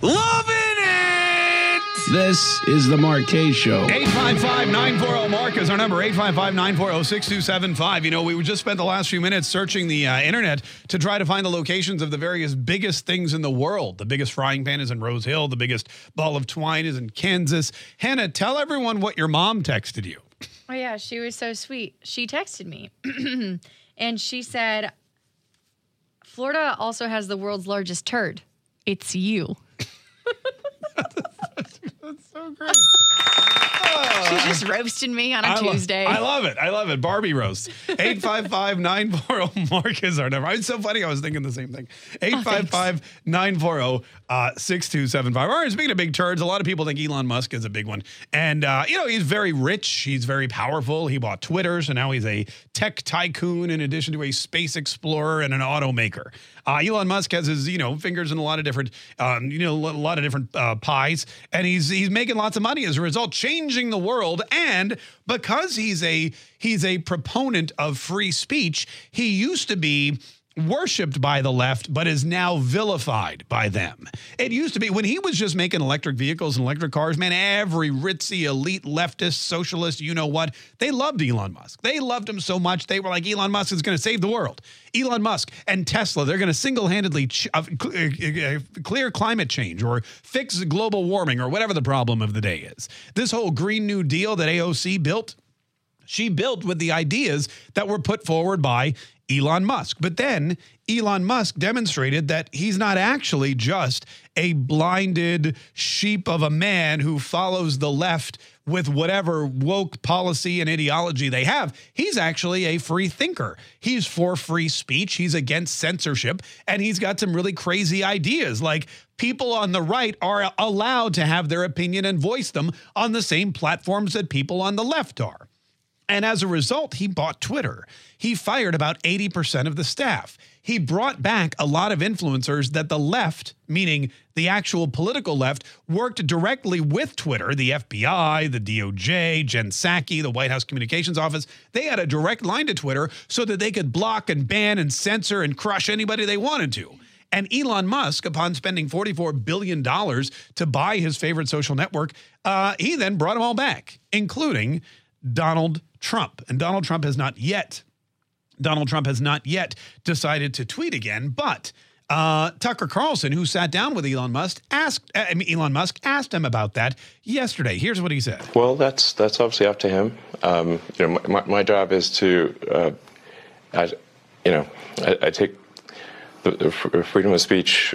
Loving it! This is the Mark Kaye Show. 855 940 Mark is our number. 855 940 6275. You know, we just spent the last few minutes searching the uh, internet to try to find the locations of the various biggest things in the world. The biggest frying pan is in Rose Hill, the biggest ball of twine is in Kansas. Hannah, tell everyone what your mom texted you. Oh, yeah. She was so sweet. She texted me and she said, Florida also has the world's largest turd. It's you. So great. She just roasted me on a I lo- Tuesday. I love it. I love it. Barbie roast. 855 940 Mark is our number. It's so funny. I was thinking the same thing. 855 940 uh, 6275. All right, speaking of big turds, a lot of people think Elon Musk is a big one. And, uh, you know, he's very rich. He's very powerful. He bought Twitter. So now he's a tech tycoon in addition to a space explorer and an automaker. Uh, Elon Musk has his, you know, fingers in a lot of different, um, you know, a lot of different uh, pies, and he's he's making lots of money as a result, changing the world. And because he's a he's a proponent of free speech, he used to be worshipped by the left, but is now vilified by them. It used to be when he was just making electric vehicles and electric cars, man, every ritzy elite leftist socialist, you know what, they loved Elon Musk. They loved him so much, they were like, Elon Musk is going to save the world. Elon Musk and Tesla, they're going to single handedly ch- uh, cl- uh, clear climate change or fix global warming or whatever the problem of the day is. This whole Green New Deal that AOC built, she built with the ideas that were put forward by Elon Musk. But then Elon Musk demonstrated that he's not actually just a blinded sheep of a man who follows the left with whatever woke policy and ideology they have. He's actually a free thinker. He's for free speech, he's against censorship, and he's got some really crazy ideas like people on the right are allowed to have their opinion and voice them on the same platforms that people on the left are. And as a result, he bought Twitter. He fired about 80% of the staff. He brought back a lot of influencers that the left, meaning the actual political left, worked directly with Twitter, the FBI, the DOJ, Jen Psaki, the White House Communications Office. They had a direct line to Twitter so that they could block and ban and censor and crush anybody they wanted to. And Elon Musk, upon spending $44 billion to buy his favorite social network, uh, he then brought them all back, including Donald Trump. And Donald Trump has not yet, Donald Trump has not yet decided to tweet again, but uh, Tucker Carlson, who sat down with Elon Musk, asked I mean, Elon Musk asked him about that yesterday. Here's what he said. Well, that's that's obviously up to him. Um, you know, my, my job is to, uh, I, you know, I, I take the, the freedom of speech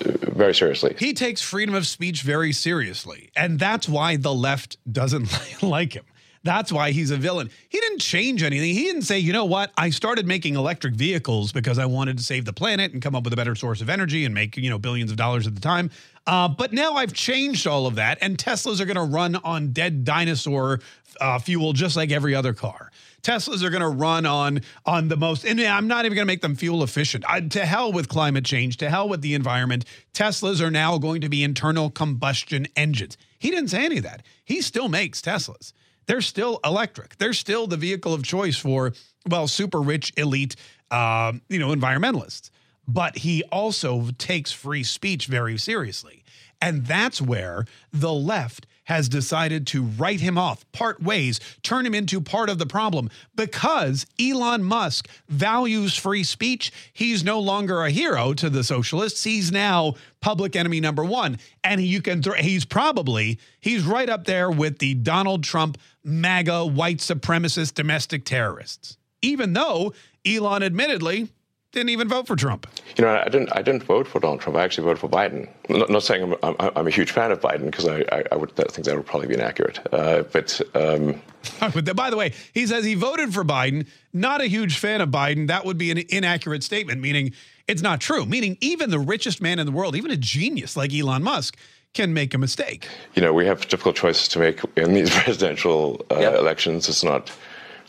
very seriously. He takes freedom of speech very seriously, and that's why the left doesn't like him. That's why he's a villain. He didn't change anything. He didn't say, you know what? I started making electric vehicles because I wanted to save the planet and come up with a better source of energy and make, you know, billions of dollars at the time. Uh, but now I've changed all of that, and Teslas are going to run on dead dinosaur uh, fuel just like every other car. Teslas are going to run on on the most, and I'm not even going to make them fuel efficient. I, to hell with climate change, to hell with the environment. Teslas are now going to be internal combustion engines. He didn't say any of that. He still makes Teslas. They're still electric. They're still the vehicle of choice for well, super rich elite, uh, you know, environmentalists. But he also takes free speech very seriously, and that's where the left has decided to write him off, part ways, turn him into part of the problem because Elon Musk values free speech. He's no longer a hero to the socialists. He's now public enemy number one. And you can, th- he's probably, he's right up there with the Donald Trump MAGA white supremacist domestic terrorists, even though Elon admittedly didn't even vote for Trump. You know, I didn't. I didn't vote for Donald Trump. I actually voted for Biden. Not, not saying I'm, I'm, I'm, a huge fan of Biden because I, I, I, would think that would probably be inaccurate. Uh, but um, by the way, he says he voted for Biden. Not a huge fan of Biden. That would be an inaccurate statement. Meaning it's not true. Meaning even the richest man in the world, even a genius like Elon Musk. Can make a mistake. You know, we have difficult choices to make in these presidential uh, yep. elections. It's not.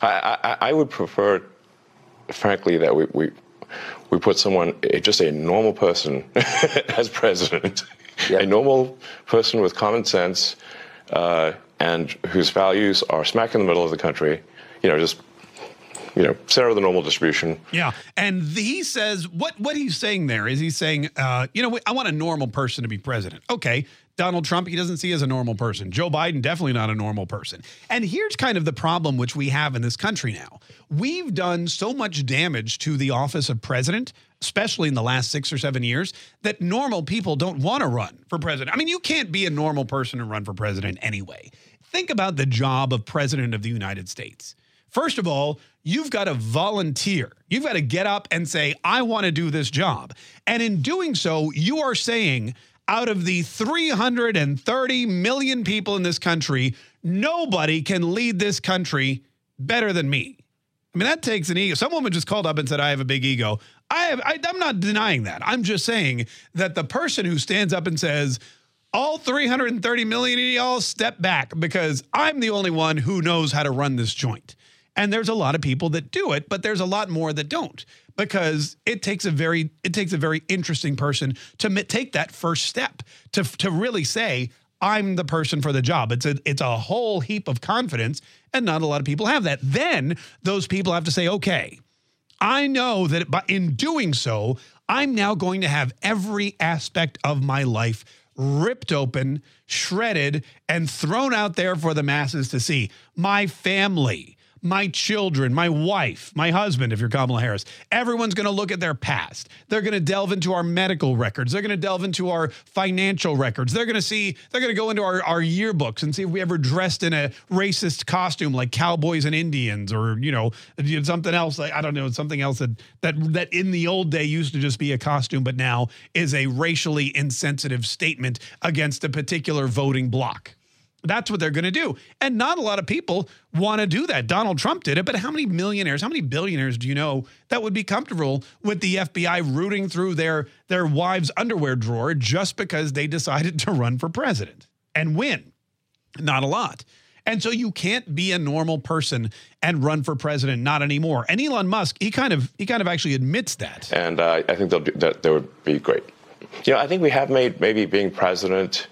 I, I I, would prefer, frankly, that we, we we put someone, just a normal person, as president, a normal person with common sense, uh, and whose values are smack in the middle of the country. You know, just you know, center of the normal distribution. Yeah, and he says what what he's saying there is he's saying, uh, you know, I want a normal person to be president. Okay, Donald Trump, he doesn't see as a normal person. Joe Biden, definitely not a normal person. And here's kind of the problem which we have in this country now. We've done so much damage to the office of president, especially in the last six or seven years, that normal people don't want to run for president. I mean, you can't be a normal person and run for president anyway. Think about the job of president of the United States. First of all, you've got to volunteer. You've got to get up and say, I want to do this job. And in doing so, you are saying, out of the 330 million people in this country, nobody can lead this country better than me. I mean, that takes an ego. Some woman just called up and said, I have a big ego. I have, I, I'm not denying that. I'm just saying that the person who stands up and says, all 330 million of y'all step back because I'm the only one who knows how to run this joint. And there's a lot of people that do it, but there's a lot more that don't because it takes a very it takes a very interesting person to take that first step to to really say I'm the person for the job. It's a it's a whole heap of confidence and not a lot of people have that. Then those people have to say, "Okay, I know that but in doing so, I'm now going to have every aspect of my life ripped open, shredded, and thrown out there for the masses to see. My family, my children, my wife, my husband, if you're Kamala Harris, everyone's going to look at their past. They're going to delve into our medical records. They're going to delve into our financial records. They're going to see, they're going to go into our, our yearbooks and see if we ever dressed in a racist costume like cowboys and Indians or, you know, something else. I don't know, something else that, that, that in the old day used to just be a costume, but now is a racially insensitive statement against a particular voting bloc. That's what they're going to do. And not a lot of people want to do that. Donald Trump did it, but how many millionaires, how many billionaires do you know that would be comfortable with the FBI rooting through their their wives' underwear drawer just because they decided to run for president and win? Not a lot. And so you can't be a normal person and run for president, not anymore. And Elon Musk, he kind of he kind of actually admits that. and uh, I think they'll do, that. That would be great. You know, I think we have made maybe being president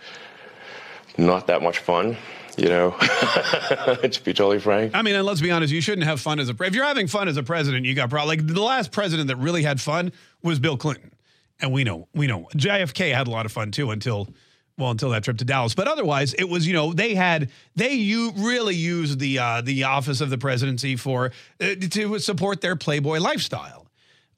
not that much fun. You know, to be totally frank. I mean, and let's be honest, you shouldn't have fun as a pre- if you're having fun as a president, you got probably like the last president that really had fun was Bill Clinton. And we know, we know JFK had a lot of fun too until well, until that trip to Dallas. But otherwise, it was, you know, they had they you really used the uh the office of the presidency for uh, to support their playboy lifestyle.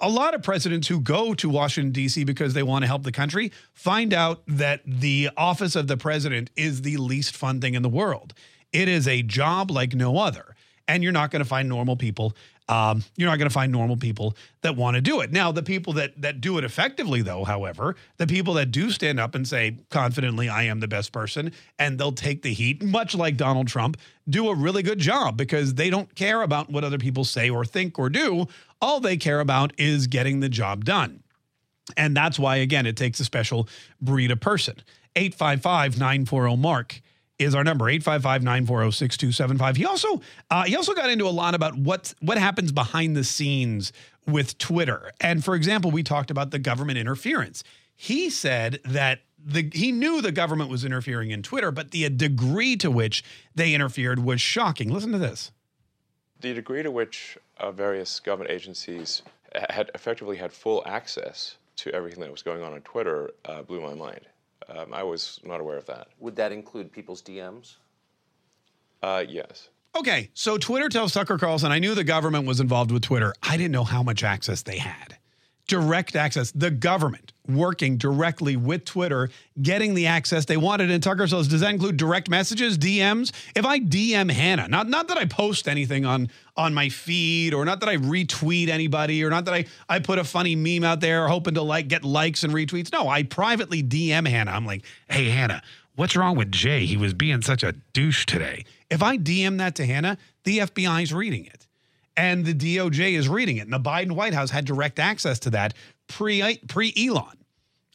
A lot of presidents who go to Washington D.C. because they want to help the country find out that the office of the president is the least fun thing in the world. It is a job like no other, and you're not going to find normal people. Um, you're not going to find normal people that want to do it. Now, the people that that do it effectively, though, however, the people that do stand up and say confidently, "I am the best person," and they'll take the heat, much like Donald Trump, do a really good job because they don't care about what other people say or think or do. All they care about is getting the job done. And that's why, again, it takes a special breed of person. 855 940 Mark is our number 855-940-6275 he also uh, he also got into a lot about what what happens behind the scenes with twitter. And for example we talked about the government interference. He said that the he knew the government was interfering in twitter but the degree to which they interfered was shocking. Listen to this. The degree to which uh, various government agencies had effectively had full access to everything that was going on on Twitter uh, blew my mind. Um, I was not aware of that. Would that include people's DMs? Uh, yes. Okay, so Twitter tells Tucker Carlson, I knew the government was involved with Twitter. I didn't know how much access they had. Direct access, the government working directly with Twitter, getting the access they wanted. And Tucker says, does that include direct messages, DMs? If I DM Hannah, not not that I post anything on on my feed, or not that I retweet anybody, or not that I I put a funny meme out there hoping to like get likes and retweets. No, I privately DM Hannah. I'm like, hey Hannah, what's wrong with Jay? He was being such a douche today. If I DM that to Hannah, the FBI's reading it. And the DOJ is reading it. And the Biden White House had direct access to that pre pre Elon.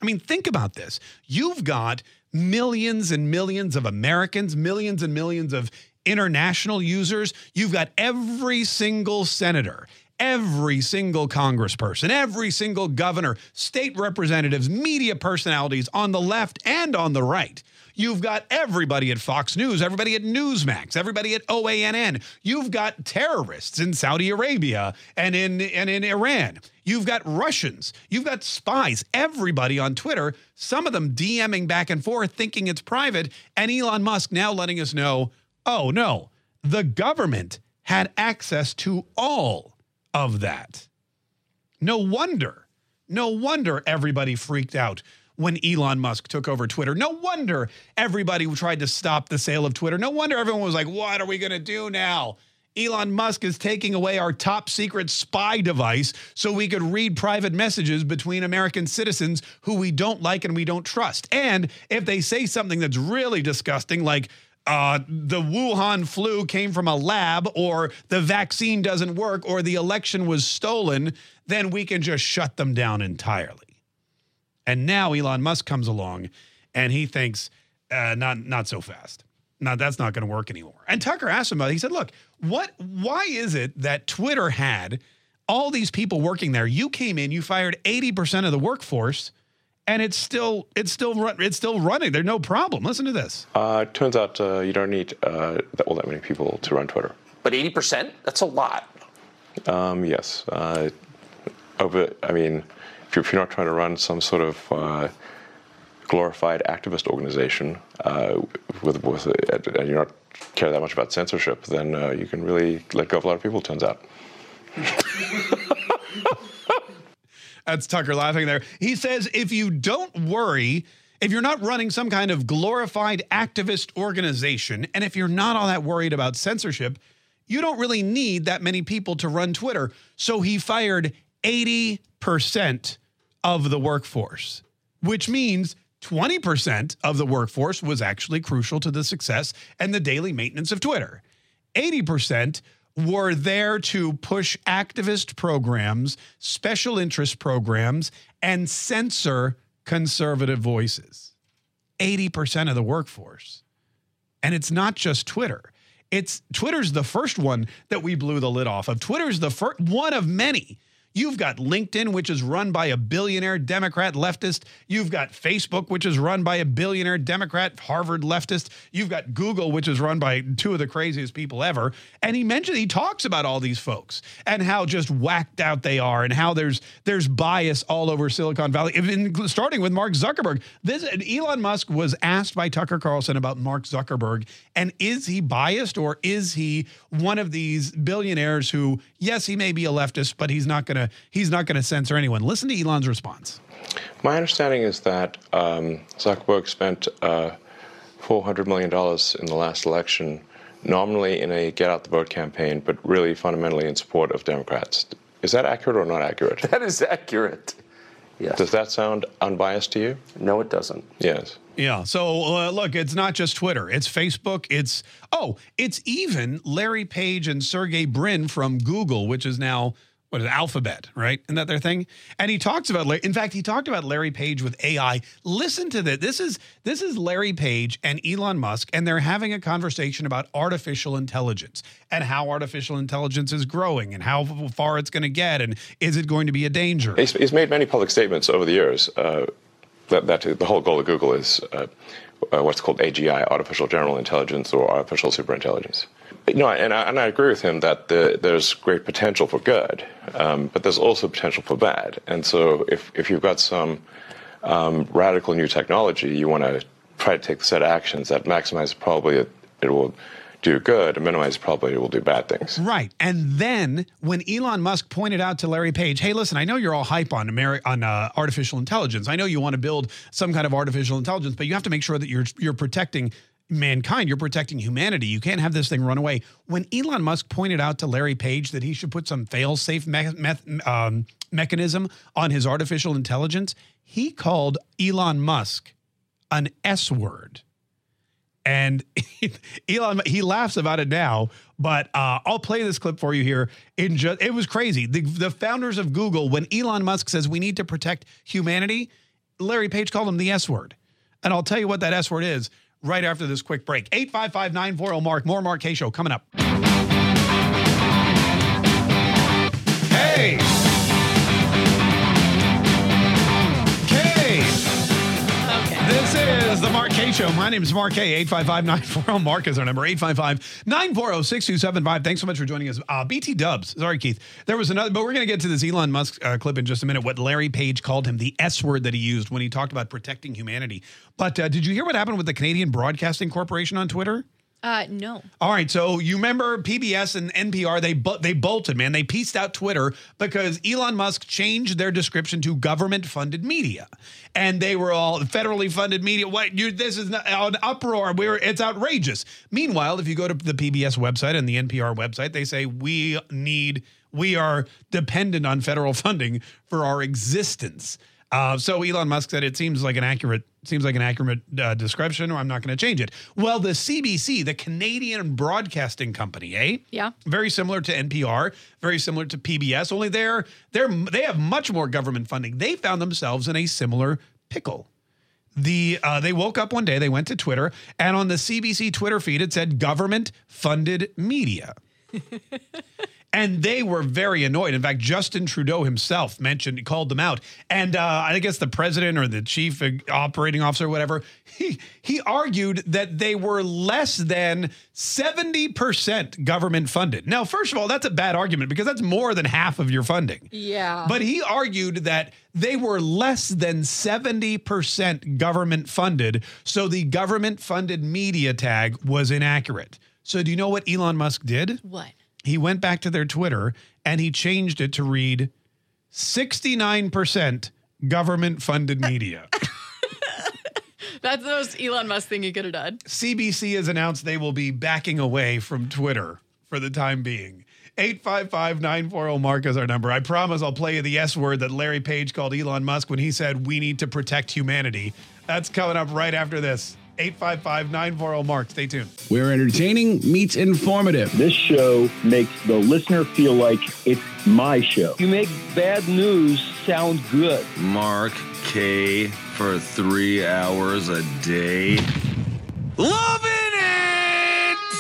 I mean, think about this. You've got millions and millions of Americans, millions and millions of international users. You've got every single senator, every single congressperson, every single governor, state representatives, media personalities on the left and on the right. You've got everybody at Fox News, everybody at Newsmax, everybody at OANN. You've got terrorists in Saudi Arabia and in and in Iran. You've got Russians. You've got spies. Everybody on Twitter, some of them DMing back and forth thinking it's private, and Elon Musk now letting us know, "Oh no, the government had access to all of that." No wonder. No wonder everybody freaked out when Elon Musk took over Twitter. No wonder everybody tried to stop the sale of Twitter. No wonder everyone was like, what are we going to do now? Elon Musk is taking away our top secret spy device so we could read private messages between American citizens who we don't like and we don't trust. And if they say something that's really disgusting, like, uh, the Wuhan flu came from a lab, or the vaccine doesn't work, or the election was stolen, then we can just shut them down entirely. And now Elon Musk comes along, and he thinks, uh, not not so fast. Not that's not going to work anymore. And Tucker asked him about. it. He said, "Look, what? Why is it that Twitter had all these people working there? You came in, you fired eighty percent of the workforce." And it's still it's still run, it's still running. There's no problem. Listen to this. Uh, turns out uh, you don't need uh, that, all that many people to run Twitter. But 80%? That's a lot. Um, yes. Uh, over, I mean, if you're, if you're not trying to run some sort of uh, glorified activist organization uh, with, with and you're not care that much about censorship, then uh, you can really let go of a lot of people. Turns out. That's Tucker laughing there. He says if you don't worry, if you're not running some kind of glorified activist organization, and if you're not all that worried about censorship, you don't really need that many people to run Twitter. So he fired 80% of the workforce, which means 20% of the workforce was actually crucial to the success and the daily maintenance of Twitter. 80% were there to push activist programs, special interest programs, and censor conservative voices. 80% of the workforce. And it's not just Twitter. It's Twitter's the first one that we blew the lid off of. Twitter's the first one of many. You've got LinkedIn, which is run by a billionaire Democrat leftist. You've got Facebook, which is run by a billionaire Democrat Harvard leftist. You've got Google, which is run by two of the craziest people ever. And he mentioned he talks about all these folks and how just whacked out they are and how there's there's bias all over Silicon Valley, even starting with Mark Zuckerberg. This Elon Musk was asked by Tucker Carlson about Mark Zuckerberg and is he biased or is he one of these billionaires who, yes, he may be a leftist, but he's not gonna he's not gonna censor anyone. Listen to Elon's response. My understanding is that um, Zuckerberg spent uh, $400 million in the last election, nominally in a get out the vote campaign, but really fundamentally in support of Democrats. Is that accurate or not accurate? That is accurate. Yes. Does that sound unbiased to you? No, it doesn't. Yes. Yeah. So uh, look, it's not just Twitter. It's Facebook. It's oh, it's even Larry Page and Sergey Brin from Google, which is now what is it, Alphabet, right? Isn't that their thing? And he talks about, in fact, he talked about Larry Page with AI. Listen to this. This is this is Larry Page and Elon Musk, and they're having a conversation about artificial intelligence and how artificial intelligence is growing and how far it's going to get, and is it going to be a danger? He's, he's made many public statements over the years uh, that, that the whole goal of Google is uh, uh, what's called AGI, artificial general intelligence or artificial superintelligence. You know, and I, and I agree with him that the, there's great potential for good, um, but there's also potential for bad. And so, if if you've got some um, radical new technology, you want to try to take a set of actions that maximize the probability it, it will do good and minimize the probability it will do bad things. Right. And then when Elon Musk pointed out to Larry Page, hey, listen, I know you're all hype on Ameri- on uh, artificial intelligence. I know you want to build some kind of artificial intelligence, but you have to make sure that you're you're protecting mankind. You're protecting humanity. You can't have this thing run away. When Elon Musk pointed out to Larry Page that he should put some fail-safe me- me- um, mechanism on his artificial intelligence, he called Elon Musk an S word. And Elon, he laughs about it now, but uh, I'll play this clip for you here. In just, it was crazy. The, the founders of Google, when Elon Musk says we need to protect humanity, Larry Page called him the S word. And I'll tell you what that S word is right after this quick break. 855 940 Mark. More Mark Kaye Show coming up. Hey! The Kaye Show. My name is Kaye. 855 940 Mark is our number. 855 940 6275. Thanks so much for joining us. Uh, BT Dubs. Sorry, Keith. There was another, but we're going to get to this Elon Musk uh, clip in just a minute. What Larry Page called him, the S word that he used when he talked about protecting humanity. But uh, did you hear what happened with the Canadian Broadcasting Corporation on Twitter? Uh, no. All right, so you remember PBS and NPR? They bu- they bolted, man. They pieced out Twitter because Elon Musk changed their description to government-funded media, and they were all federally funded media. What you? This is not, an uproar. We're it's outrageous. Meanwhile, if you go to the PBS website and the NPR website, they say we need we are dependent on federal funding for our existence. Uh, so Elon Musk said it seems like an accurate seems like an accurate uh, description, or I'm not going to change it. Well, the CBC, the Canadian Broadcasting Company, eh? Yeah. Very similar to NPR, very similar to PBS. Only they're they're they have much more government funding. They found themselves in a similar pickle. The uh, they woke up one day, they went to Twitter, and on the CBC Twitter feed it said government funded media. and they were very annoyed. In fact, Justin Trudeau himself mentioned, called them out, and uh, I guess the president or the chief operating officer, or whatever, he he argued that they were less than seventy percent government funded. Now, first of all, that's a bad argument because that's more than half of your funding. Yeah. But he argued that they were less than 70% government funded, so the government funded media tag was inaccurate. So, do you know what Elon Musk did? What? He went back to their Twitter and he changed it to read 69% government funded media. That's the most Elon Musk thing you could have done. CBC has announced they will be backing away from Twitter for the time being. 855 940 Mark is our number. I promise I'll play you the S word that Larry Page called Elon Musk when he said, We need to protect humanity. That's coming up right after this. 855 940 Mark. Stay tuned. We're entertaining meets informative. This show makes the listener feel like it's my show. You make bad news sound good. Mark Kaye for three hours a day. Loving it!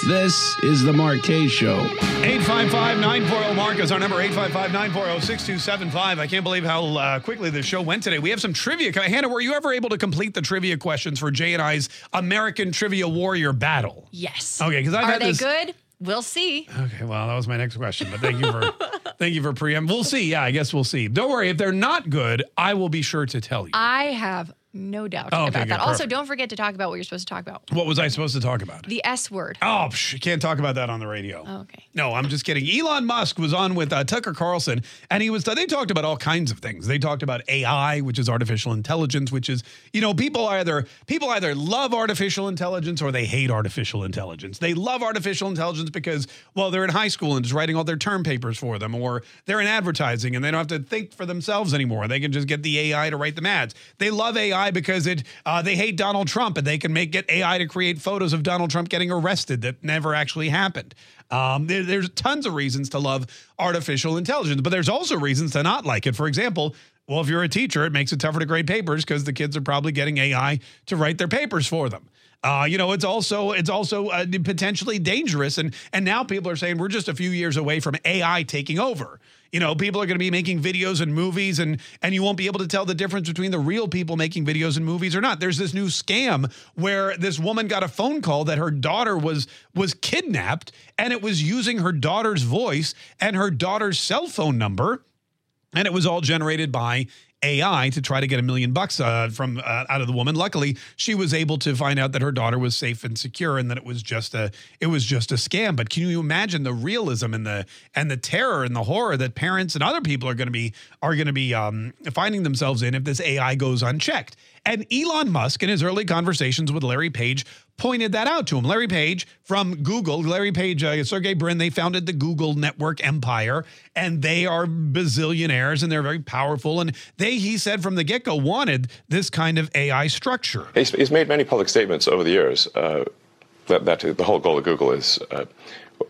This is the Mark Kaye Show. 855 940 Mark is our number 855 940 6275. I can't believe how uh, quickly the show went today. We have some trivia. Hannah, were you ever able to complete the trivia questions for Jay and I's American Trivia Warrior Battle? Yes. Okay, because I've Are had they this. good? We'll see. Okay, well, that was my next question, but thank you for thank you for preempt. We'll see. Yeah, I guess we'll see. Don't worry, if they're not good, I will be sure to tell you. I have no doubt Oh, okay, about good, that. Also, don't forget to talk about what you're supposed to talk about. What was I supposed to talk about? The S word. Oh, psh, can't talk about that on the radio. Oh, okay. No, I'm just kidding. Elon Musk was on with uh, Tucker Carlson, and he was. They talked about all kinds of things. They talked about AI, which is artificial intelligence, which is you know people either people either love artificial intelligence or they hate artificial intelligence. They love artificial intelligence because well they're in high school and just writing all their term papers for them, or they're in advertising and they don't have to think for themselves anymore. They can just get the AI to write them ads. They love AI because it. Uh, they hate Donald Trump and they can make get AI to create photos of Donald Trump getting arrested that never actually happened. Um, there- there's tons of reasons to love artificial intelligence, but there's also reasons to not like it. For example, well, if you're a teacher, it makes it tougher to grade papers because the kids are probably getting AI to write their papers for them. Uh, you know, it's also it's also uh, potentially dangerous, and and now people are saying we're just a few years away from AI taking over. You know, people are going to be making videos and movies, and and you won't be able to tell the difference between the real people making videos and movies or not. There's this new scam where this woman got a phone call that her daughter was was kidnapped, and it was using her daughter's voice and her daughter's cell phone number and it was all generated by AI to try to get a million bucks uh, from uh, out of the woman. Luckily, she was able to find out that her daughter was safe and secure, and that it was just a it was just a scam. But can you imagine the realism and the and the terror and the horror that parents and other people are going to be are going to be um, finding themselves in if this AI goes unchecked? And Elon Musk, in his early conversations with Larry Page, pointed that out to him. Larry Page from Google, Larry Page, uh, Sergey Brin, they founded the Google network empire, and they are bazillionaires and they're very powerful. And they, he said from the get go, wanted this kind of AI structure. He's, he's made many public statements over the years uh, that, that the whole goal of Google is uh,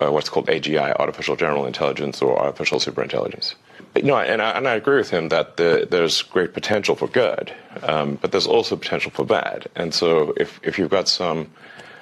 uh, what's called AGI, artificial general intelligence or artificial superintelligence. Know, and I, and I agree with him that the, there's great potential for good, um, but there's also potential for bad. And so if, if you've got some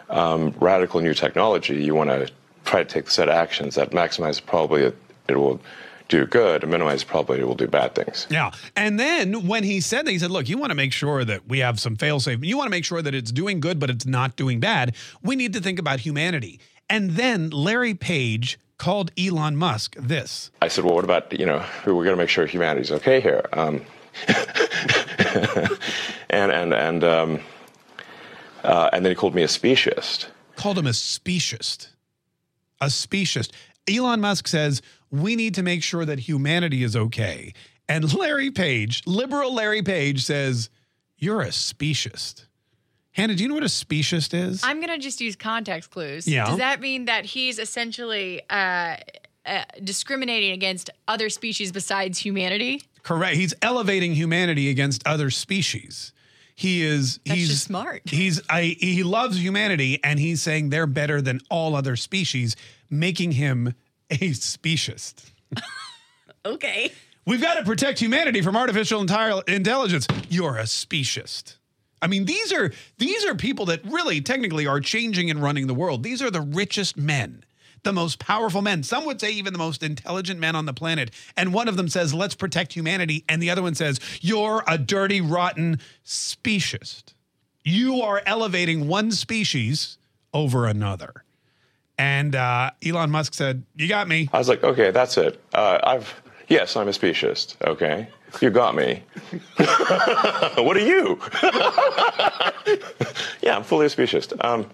um, radical new technology, you want to try to take the set of actions that maximize the probability it will do good and minimize the probability it will do bad things. Yeah. And then when he said that, he said, look, you want to make sure that we have some fail safe. You want to make sure that it's doing good, but it's not doing bad. We need to think about humanity. And then Larry Page called Elon Musk this. I said, well, what about, you know, we're going to make sure humanity's okay here. Um, and, and, and, um, uh, and then he called me a speciest. Called him a speciest. A speciest. Elon Musk says we need to make sure that humanity is okay. And Larry Page, liberal Larry Page, says, You're a speciesist. Hannah, do you know what a speciesist is? I'm gonna just use context clues. Yeah. Does that mean that he's essentially uh, uh, discriminating against other species besides humanity? Correct. He's elevating humanity against other species. He is That's he's just smart. He's I he loves humanity and he's saying they're better than all other species, making him a speciesist. Okay. We've got to protect humanity from artificial intelligence. You're a speciesist. I mean, these are these are people that really technically are changing and running the world. These are the richest men, the most powerful men. Some would say even the most intelligent men on the planet. And one of them says, "Let's protect humanity," and the other one says, "You're a dirty, rotten speciesist. You are elevating one species over another." And uh, Elon Musk said, "You got me." I was like, okay, that's it. Uh, I've, yes, I'm a speciesist. Okay. You got me. what are you? yeah, I'm fully a speciesist. Um,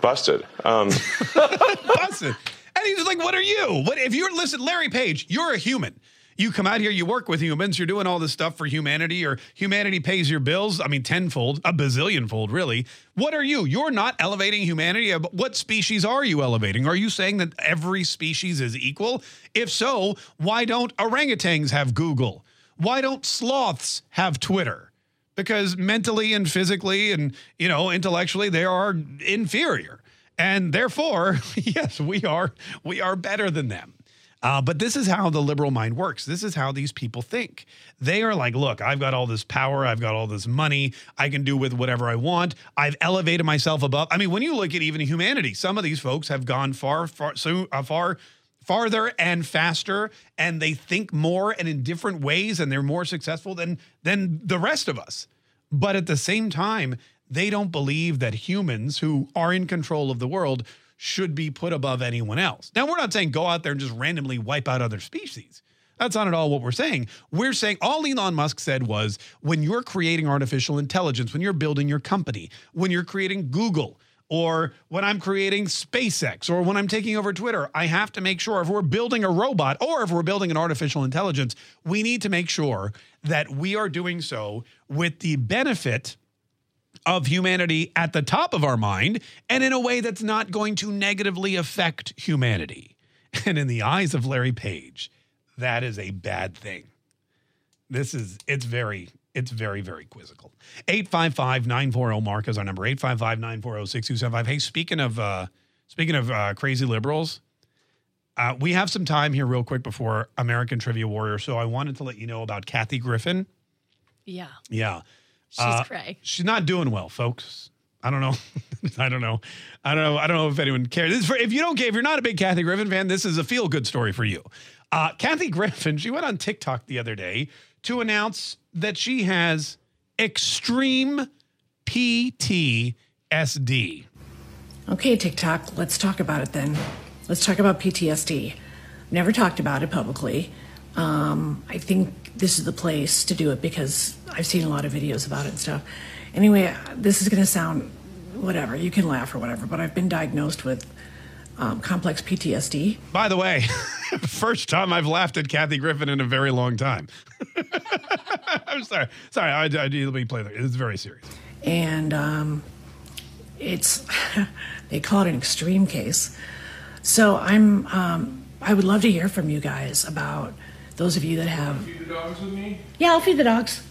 busted. Um, busted. And he's like, "What are you? What if you're listen, Larry Page? You're a human. You come out here, you work with humans, you're doing all this stuff for humanity, or humanity pays your bills. I mean, tenfold, a bazillionfold, really. What are you? You're not elevating humanity. Uh, What species are you elevating? Are you saying that every species is equal? If so, why don't orangutans have Google? Why don't sloths have Twitter? Because mentally and physically and you know intellectually they are inferior, and therefore, yes, we are we are better than them. Uh, but this is how the liberal mind works. This is how these people think. They are like, look, I've got all this power. I've got all this money. I can do with whatever I want. I've elevated myself above. I mean, when you look at even humanity, some of these folks have gone far, far, so uh, far farther and faster and they think more and in different ways and they're more successful than than the rest of us but at the same time they don't believe that humans who are in control of the world should be put above anyone else now we're not saying go out there and just randomly wipe out other species that's not at all what we're saying. We're saying all Elon Musk said was when you're creating artificial intelligence, when you're building your company, when you're creating Google, or when I'm creating SpaceX or when I'm taking over Twitter, I have to make sure if we're building a robot or if we're building an artificial intelligence, we need to make sure that we are doing so with the benefit of humanity at the top of our mind and in a way that's not going to negatively affect humanity. And in the eyes of Larry Page, that is a bad thing. This is, it's very, it's very, very quizzical. 855 940 Mark is our number. 855 940 6275. Hey, speaking of uh speaking of uh crazy liberals, uh, we have some time here real quick before American Trivia Warrior. So I wanted to let you know about Kathy Griffin. Yeah. Yeah. She's Uh, cray. She's not doing well, folks. I don't know. I don't know. I don't know. I don't know if anyone cares. This is for, if you don't care, if you're not a big Kathy Griffin fan, this is a feel good story for you. Uh, Kathy Griffin, she went on TikTok the other day to announce that she has extreme PTSD. Okay, TikTok, let's talk about it then. Let's talk about PTSD. Never talked about it publicly. Um, I think this is the place to do it because I've seen a lot of videos about it and stuff. Anyway, this is going to sound whatever. You can laugh or whatever, but I've been diagnosed with um, complex PTSD. By the way, first time I've laughed at Kathy Griffin in a very long time. I'm sorry. Sorry, I, I, let me play that. It's very serious. and um, it's they call it an extreme case. So I'm um, I would love to hear from you guys about those of you that have. the dogs with me? Yeah, I'll feed the dogs.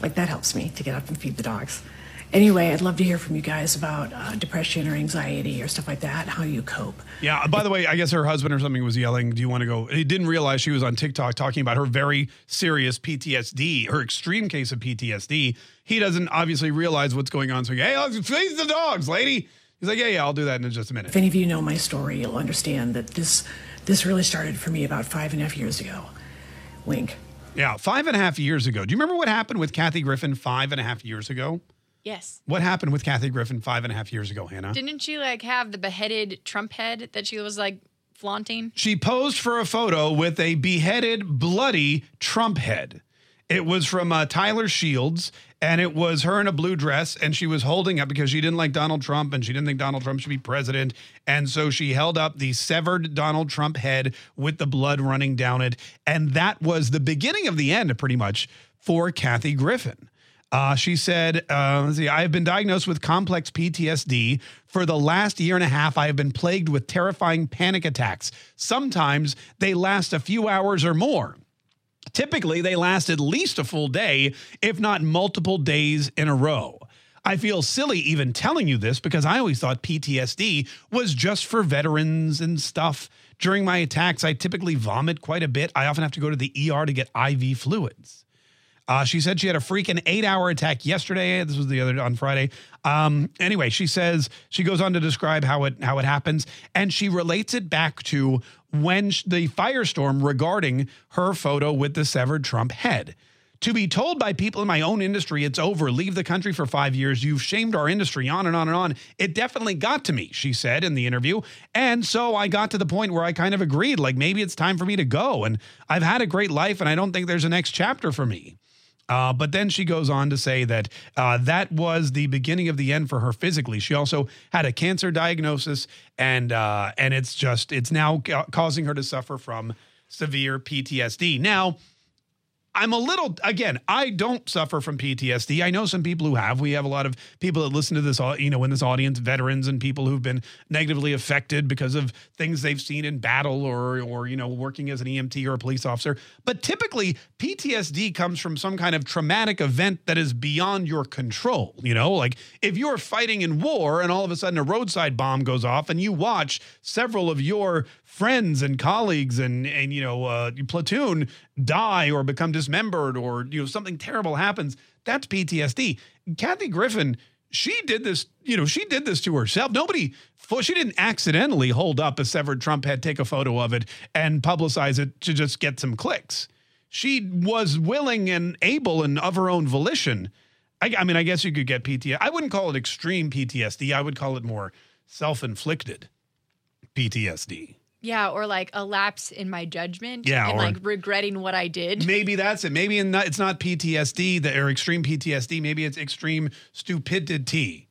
Like that helps me to get up and feed the dogs. Anyway, I'd love to hear from you guys about uh, depression or anxiety or stuff like that. How you cope. Yeah. By the way, I guess her husband or something was yelling, "Do you want to go?" He didn't realize she was on TikTok talking about her very serious PTSD, her extreme case of PTSD. He doesn't obviously realize what's going on. So, hey, let's feed the dogs, lady. He's like, yeah, yeah, I'll do that in just a minute. If any of you know my story, you'll understand that this this really started for me about five and a half years ago. Wink. Yeah, five and a half years ago. Do you remember what happened with Kathy Griffin five and a half years ago? Yes. What happened with Kathy Griffin five and a half years ago, Hannah? Didn't she like have the beheaded Trump head that she was like flaunting? She posed for a photo with a beheaded, bloody Trump head. It was from uh, Tyler Shields, and it was her in a blue dress, and she was holding up because she didn't like Donald Trump, and she didn't think Donald Trump should be president, and so she held up the severed Donald Trump head with the blood running down it, and that was the beginning of the end, pretty much, for Kathy Griffin. Uh, she said, uh, let's see, I have been diagnosed with complex PTSD. For the last year and a half, I have been plagued with terrifying panic attacks. Sometimes they last a few hours or more. Typically, they last at least a full day, if not multiple days in a row. I feel silly even telling you this because I always thought PTSD was just for veterans and stuff. During my attacks, I typically vomit quite a bit. I often have to go to the ER to get IV fluids. Uh, she said she had a freaking eight hour attack yesterday. This was the other on Friday. Um, anyway, she says she goes on to describe how it how it happens, and she relates it back to when sh- the firestorm regarding her photo with the severed Trump head. To be told by people in my own industry it's over, leave the country for five years, you've shamed our industry, on and on and on. It definitely got to me, she said in the interview. And so I got to the point where I kind of agreed, like maybe it's time for me to go. And I've had a great life, and I don't think there's a next chapter for me. Uh, but then she goes on to say that uh, that was the beginning of the end for her physically. She also had a cancer diagnosis, and uh, and it's just it's now ca- causing her to suffer from severe PTSD. Now, I'm a little again. I don't suffer from PTSD. I know some people who have. We have a lot of people that listen to this, you know, in this audience, veterans and people who've been negatively affected because of things they've seen in battle or, or you know, working as an EMT or a police officer. But typically, PTSD comes from some kind of traumatic event that is beyond your control. You know, like if you're fighting in war and all of a sudden a roadside bomb goes off and you watch several of your friends and colleagues and and you know uh, platoon die or become dismembered or you know something terrible happens that's PTSD Kathy Griffin she did this you know she did this to herself. Nobody she didn't accidentally hold up a severed Trump head take a photo of it and publicize it to just get some clicks. She was willing and able and of her own volition. I, I mean I guess you could get PTSD I wouldn't call it extreme PTSD I would call it more self-inflicted PTSD Yeah, or like a lapse in my judgment. Yeah, and or- like regretting what I did. Maybe that's it. Maybe not, it's not PTSD that or extreme PTSD. Maybe it's extreme stupidity.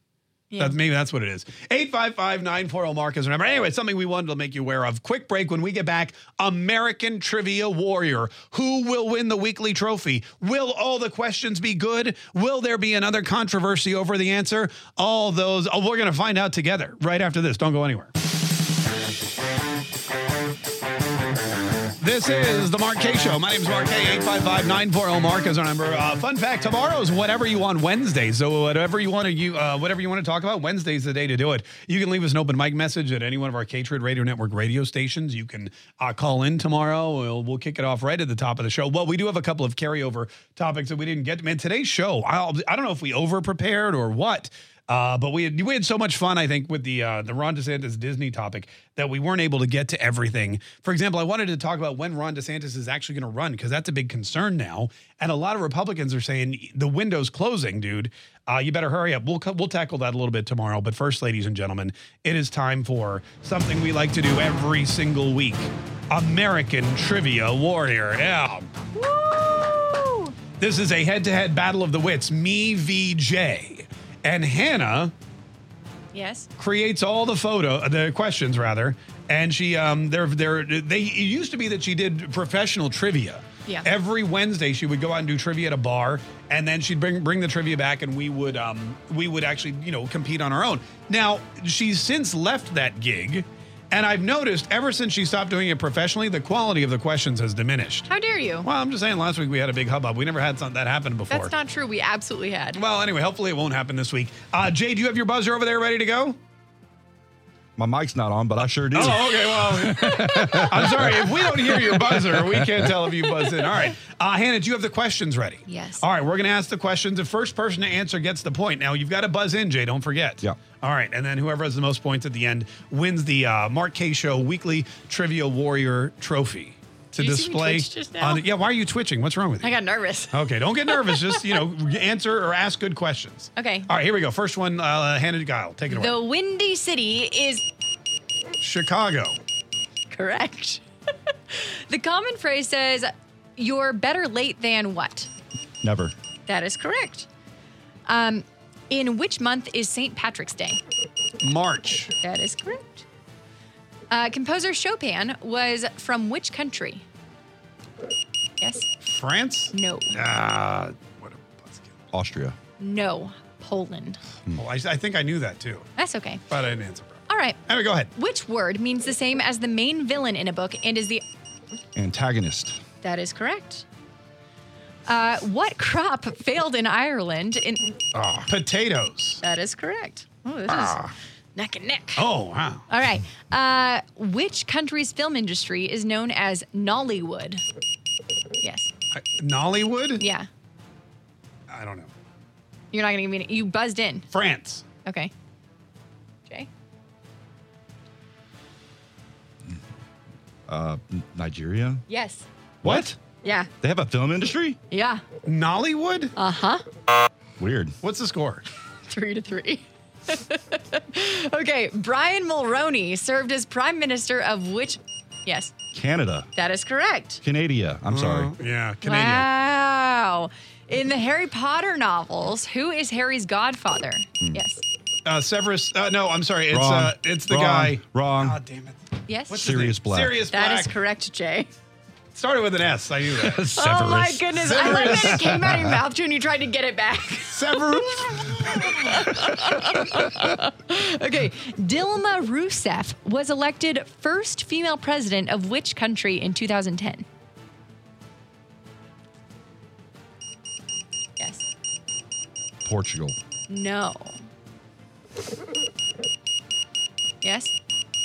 Yeah. That's, maybe that's what it is. 855-940 Mark is the number. Anyway, it's something we wanted to make you aware of. Quick break when we get back. American Trivia Warrior. Who will win the weekly trophy? Will all the questions be good? Will there be another controversy over the answer? All those, oh, we're going to find out together right after this. Don't go anywhere. This is the Mark Kaye Show. My name is Mark Kaye. 855-940 Mark is our number. Uh, fun fact: tomorrow's whatever you want Wednesday. So whatever you want to you uh, whatever you want to talk about, Wednesday's the day to do it. You can leave us an open mic message at any one of our Kaytriot Radio Network radio stations. You can uh, call in tomorrow. We'll, we'll kick it off right at the top of the show. Well, we do have a couple of carryover topics that we didn't get. Man, today's show, I'll, I don't know if we over prepared or what. Uh, but we had, we had so much fun, I think, with the uh, the Ron DeSantis Disney topic that we weren't able to get to everything. For example, I wanted to talk about when Ron DeSantis is actually going to run because that's a big concern now, and a lot of Republicans are saying the window's closing, dude. Uh, you better hurry up. We'll we'll tackle that a little bit tomorrow. But first, ladies and gentlemen, it is time for something we like to do every single week: American Trivia Warrior. Yeah. Woo! This is a head-to-head battle of the wits. Me v. Jay. And Hannah Yes. creates all the photo, the questions rather, and she um they're they're they it used to be that she did professional trivia. Yeah. Every Wednesday she would go out and do trivia at a bar, and then she'd bring bring the trivia back, and we would um we would actually you know compete on our own. Now she's since left that gig, and I've noticed ever since she stopped doing it professionally, the quality of the questions has diminished. How dare you? Well, I'm just saying. Last week we had a big hubbub. We never had something that happen before. That's not true. We absolutely had. Well, anyway, hopefully it won't happen this week. Uh, Jay, do you have your buzzer over there ready to go? My mic's not on, but I sure do. Oh, okay. Well, I'm sorry. If we don't hear your buzzer, we can't tell if you buzzed in. All right. Uh, Hannah, do you have the questions ready? Yes. All right. We're going to ask the questions. The first person to answer gets the point. Now, you've got to buzz in, Jay. Don't forget. Yeah. All right. And then whoever has the most points at the end wins the uh, Mark Kaye Show Weekly Trivia Warrior Trophy to Did you see me display. twitch just now? on- yeah. Why are you twitching? What's wrong with you? I got nervous. Okay. Don't get nervous. Just, you know, answer or ask good questions. Okay. All right. Here we go. First one, uh, Hannah Guile. Take it away. The Windy City is Chicago. correct. the common phrase says, "You're better late than what?" Never. That is correct. Um, in which month is St. Patrick's Day? March. That is correct. Uh, composer Chopin was from which country? Yes. France? No. Ah, Austria. No. Poland. oh, I, I think I knew that too, That's okay. but I didn't answer. All right. Anyway, go ahead. Which word means the same as the main villain in a book and is the. Antagonist. That is correct. Uh, what crop failed in Ireland? In Ah, potatoes. that is correct. Oh, this Ah. is neck and neck. Oh, wow. All right. Uh, which country's film industry is known as Nollywood? Yes. I- Nollywood? Yeah. I don't know. You're not gonna give me. Any, you buzzed in. France. Okay. Jay. Uh, Nigeria. Yes. What? Yeah. They have a film industry? Yeah. Nollywood? Uh huh. Weird. What's the score? Three to three. okay. Brian Mulroney served as prime minister of which? Yes, Canada. that is correct. Canada. I'm sorry. Oh, yeah, Canadian. Wow. In the Harry Potter novels, who is Harry's godfather? Hmm. Yes. Uh, Severus. Uh, no, I'm sorry. It's Wrong. uh, it's the Wrong. guy. Wrong. God damn it. Yes. What's his Sirius? Black. Sirius Black. is correct, Jay. Started with an S. I knew that. Oh my goodness! I love that it came out of your mouth too, and you tried to get it back. Severus. okay, Dilma Rousseff was elected first female president of which country in 2010? Yes. Portugal. No. Yes.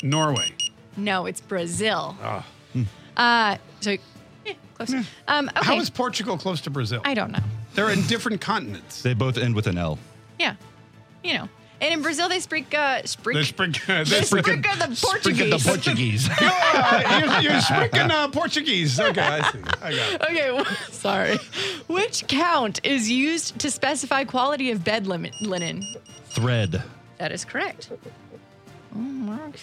Norway. No, it's Brazil. Ah. Uh, so yeah, close. Um, okay. How is Portugal close to Brazil? I don't know. They're in different continents. They both end with an L. Yeah, you know. And in Brazil, they speak uh, speak. They speak. They They speak speak the Portuguese. the Portuguese. you're, you're speaking uh, Portuguese. Okay, I see. I got it. Okay, well, sorry. Which count is used to specify quality of bed lim- linen? Thread. That is correct. Mark.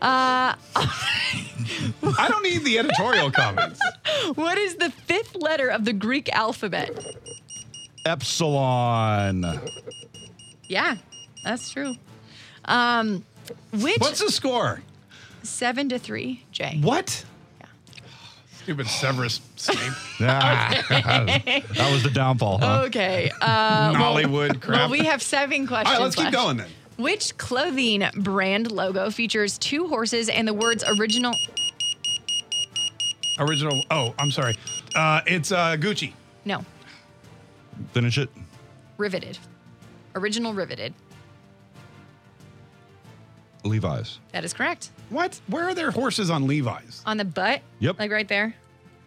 Uh, I don't need the editorial comments. what is the fifth letter of the Greek alphabet? Epsilon. Yeah, that's true. Um, which What's the score? seven to three, Jay? What? Stupid Severus Snape. Ah, that was the downfall, huh? Okay. Uh, well- Nollywood crap. Well, we have seven All questions. right, let's keep left. going then. Which clothing brand logo features two horses and the words original? Original. Oh, I'm sorry. Uh, it's uh, Gucci. No, Finish it. riveted. Original riveted. Levi's. That is correct. What? Where are there horses on Levi's? On the butt? Yep. Like right there?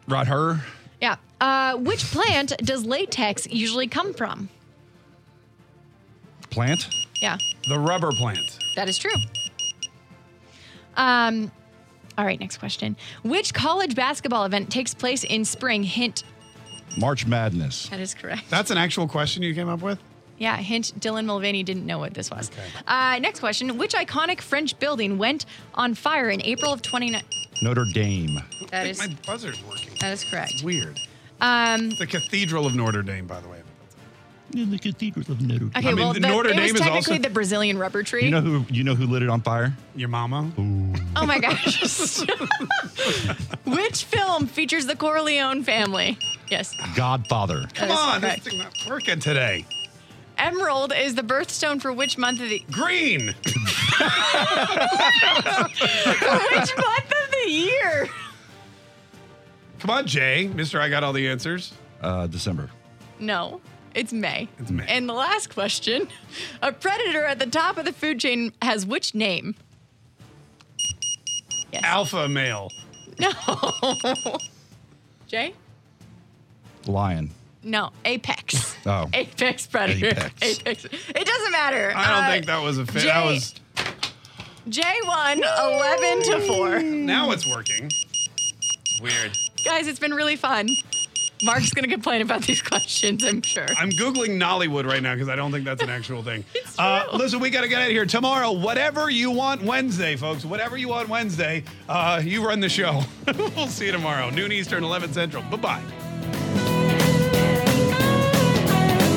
Right her. Yeah. Uh, which plant does latex usually come from? Plant. Yeah, The rubber plant. that is true. Um, all right, next question. Which college basketball event takes place in spring? Hint. March Madness. That is correct. That's an actual question you came up with? Yeah, hint Dylan Mulvaney didn't know what this was. Okay. Uh, next question. Which iconic French building went on fire in April of 29? Notre Dame. That is My buzzer's working. that is correct. It's weird. Um, The Cathedral of Notre Dame, by the way. In the Cathedral of Notre Dame. okay, I mean, well, the the, Notre it Dame was is technically also- the Brazilian rubber tree. You know who? You know who lit it on fire? Your mama? oh my gosh. Which film features the Corleone family? Yes. Godfather. Come is on, this correct. thing's not working today. Emerald is the birthstone for which month of the Green. for which month of the year? Come on, Jay. Mister, I got all the answers. Uh, December. No, it's May. It's May. And the last question: A predator at the top of the food chain has which name? Yes. Alpha male. No. Jay? Lion. No. Apex. Oh. Apex predator. Apex. Apex. It doesn't matter. I don't Uh, think that was a fit. Jay, That was. Jay won 11 to 4. Now it's working. It's weird. Guys, it's been really fun. Mark's going to complain about these questions, I'm sure. I'm Googling Nollywood right now because I don't think that's an actual thing. Uh, listen, we got to get out of here. Tomorrow, whatever you want Wednesday, folks. Whatever you want Wednesday, uh, you run the show. we'll see you tomorrow. Noon Eastern, 11 Central. Bye bye.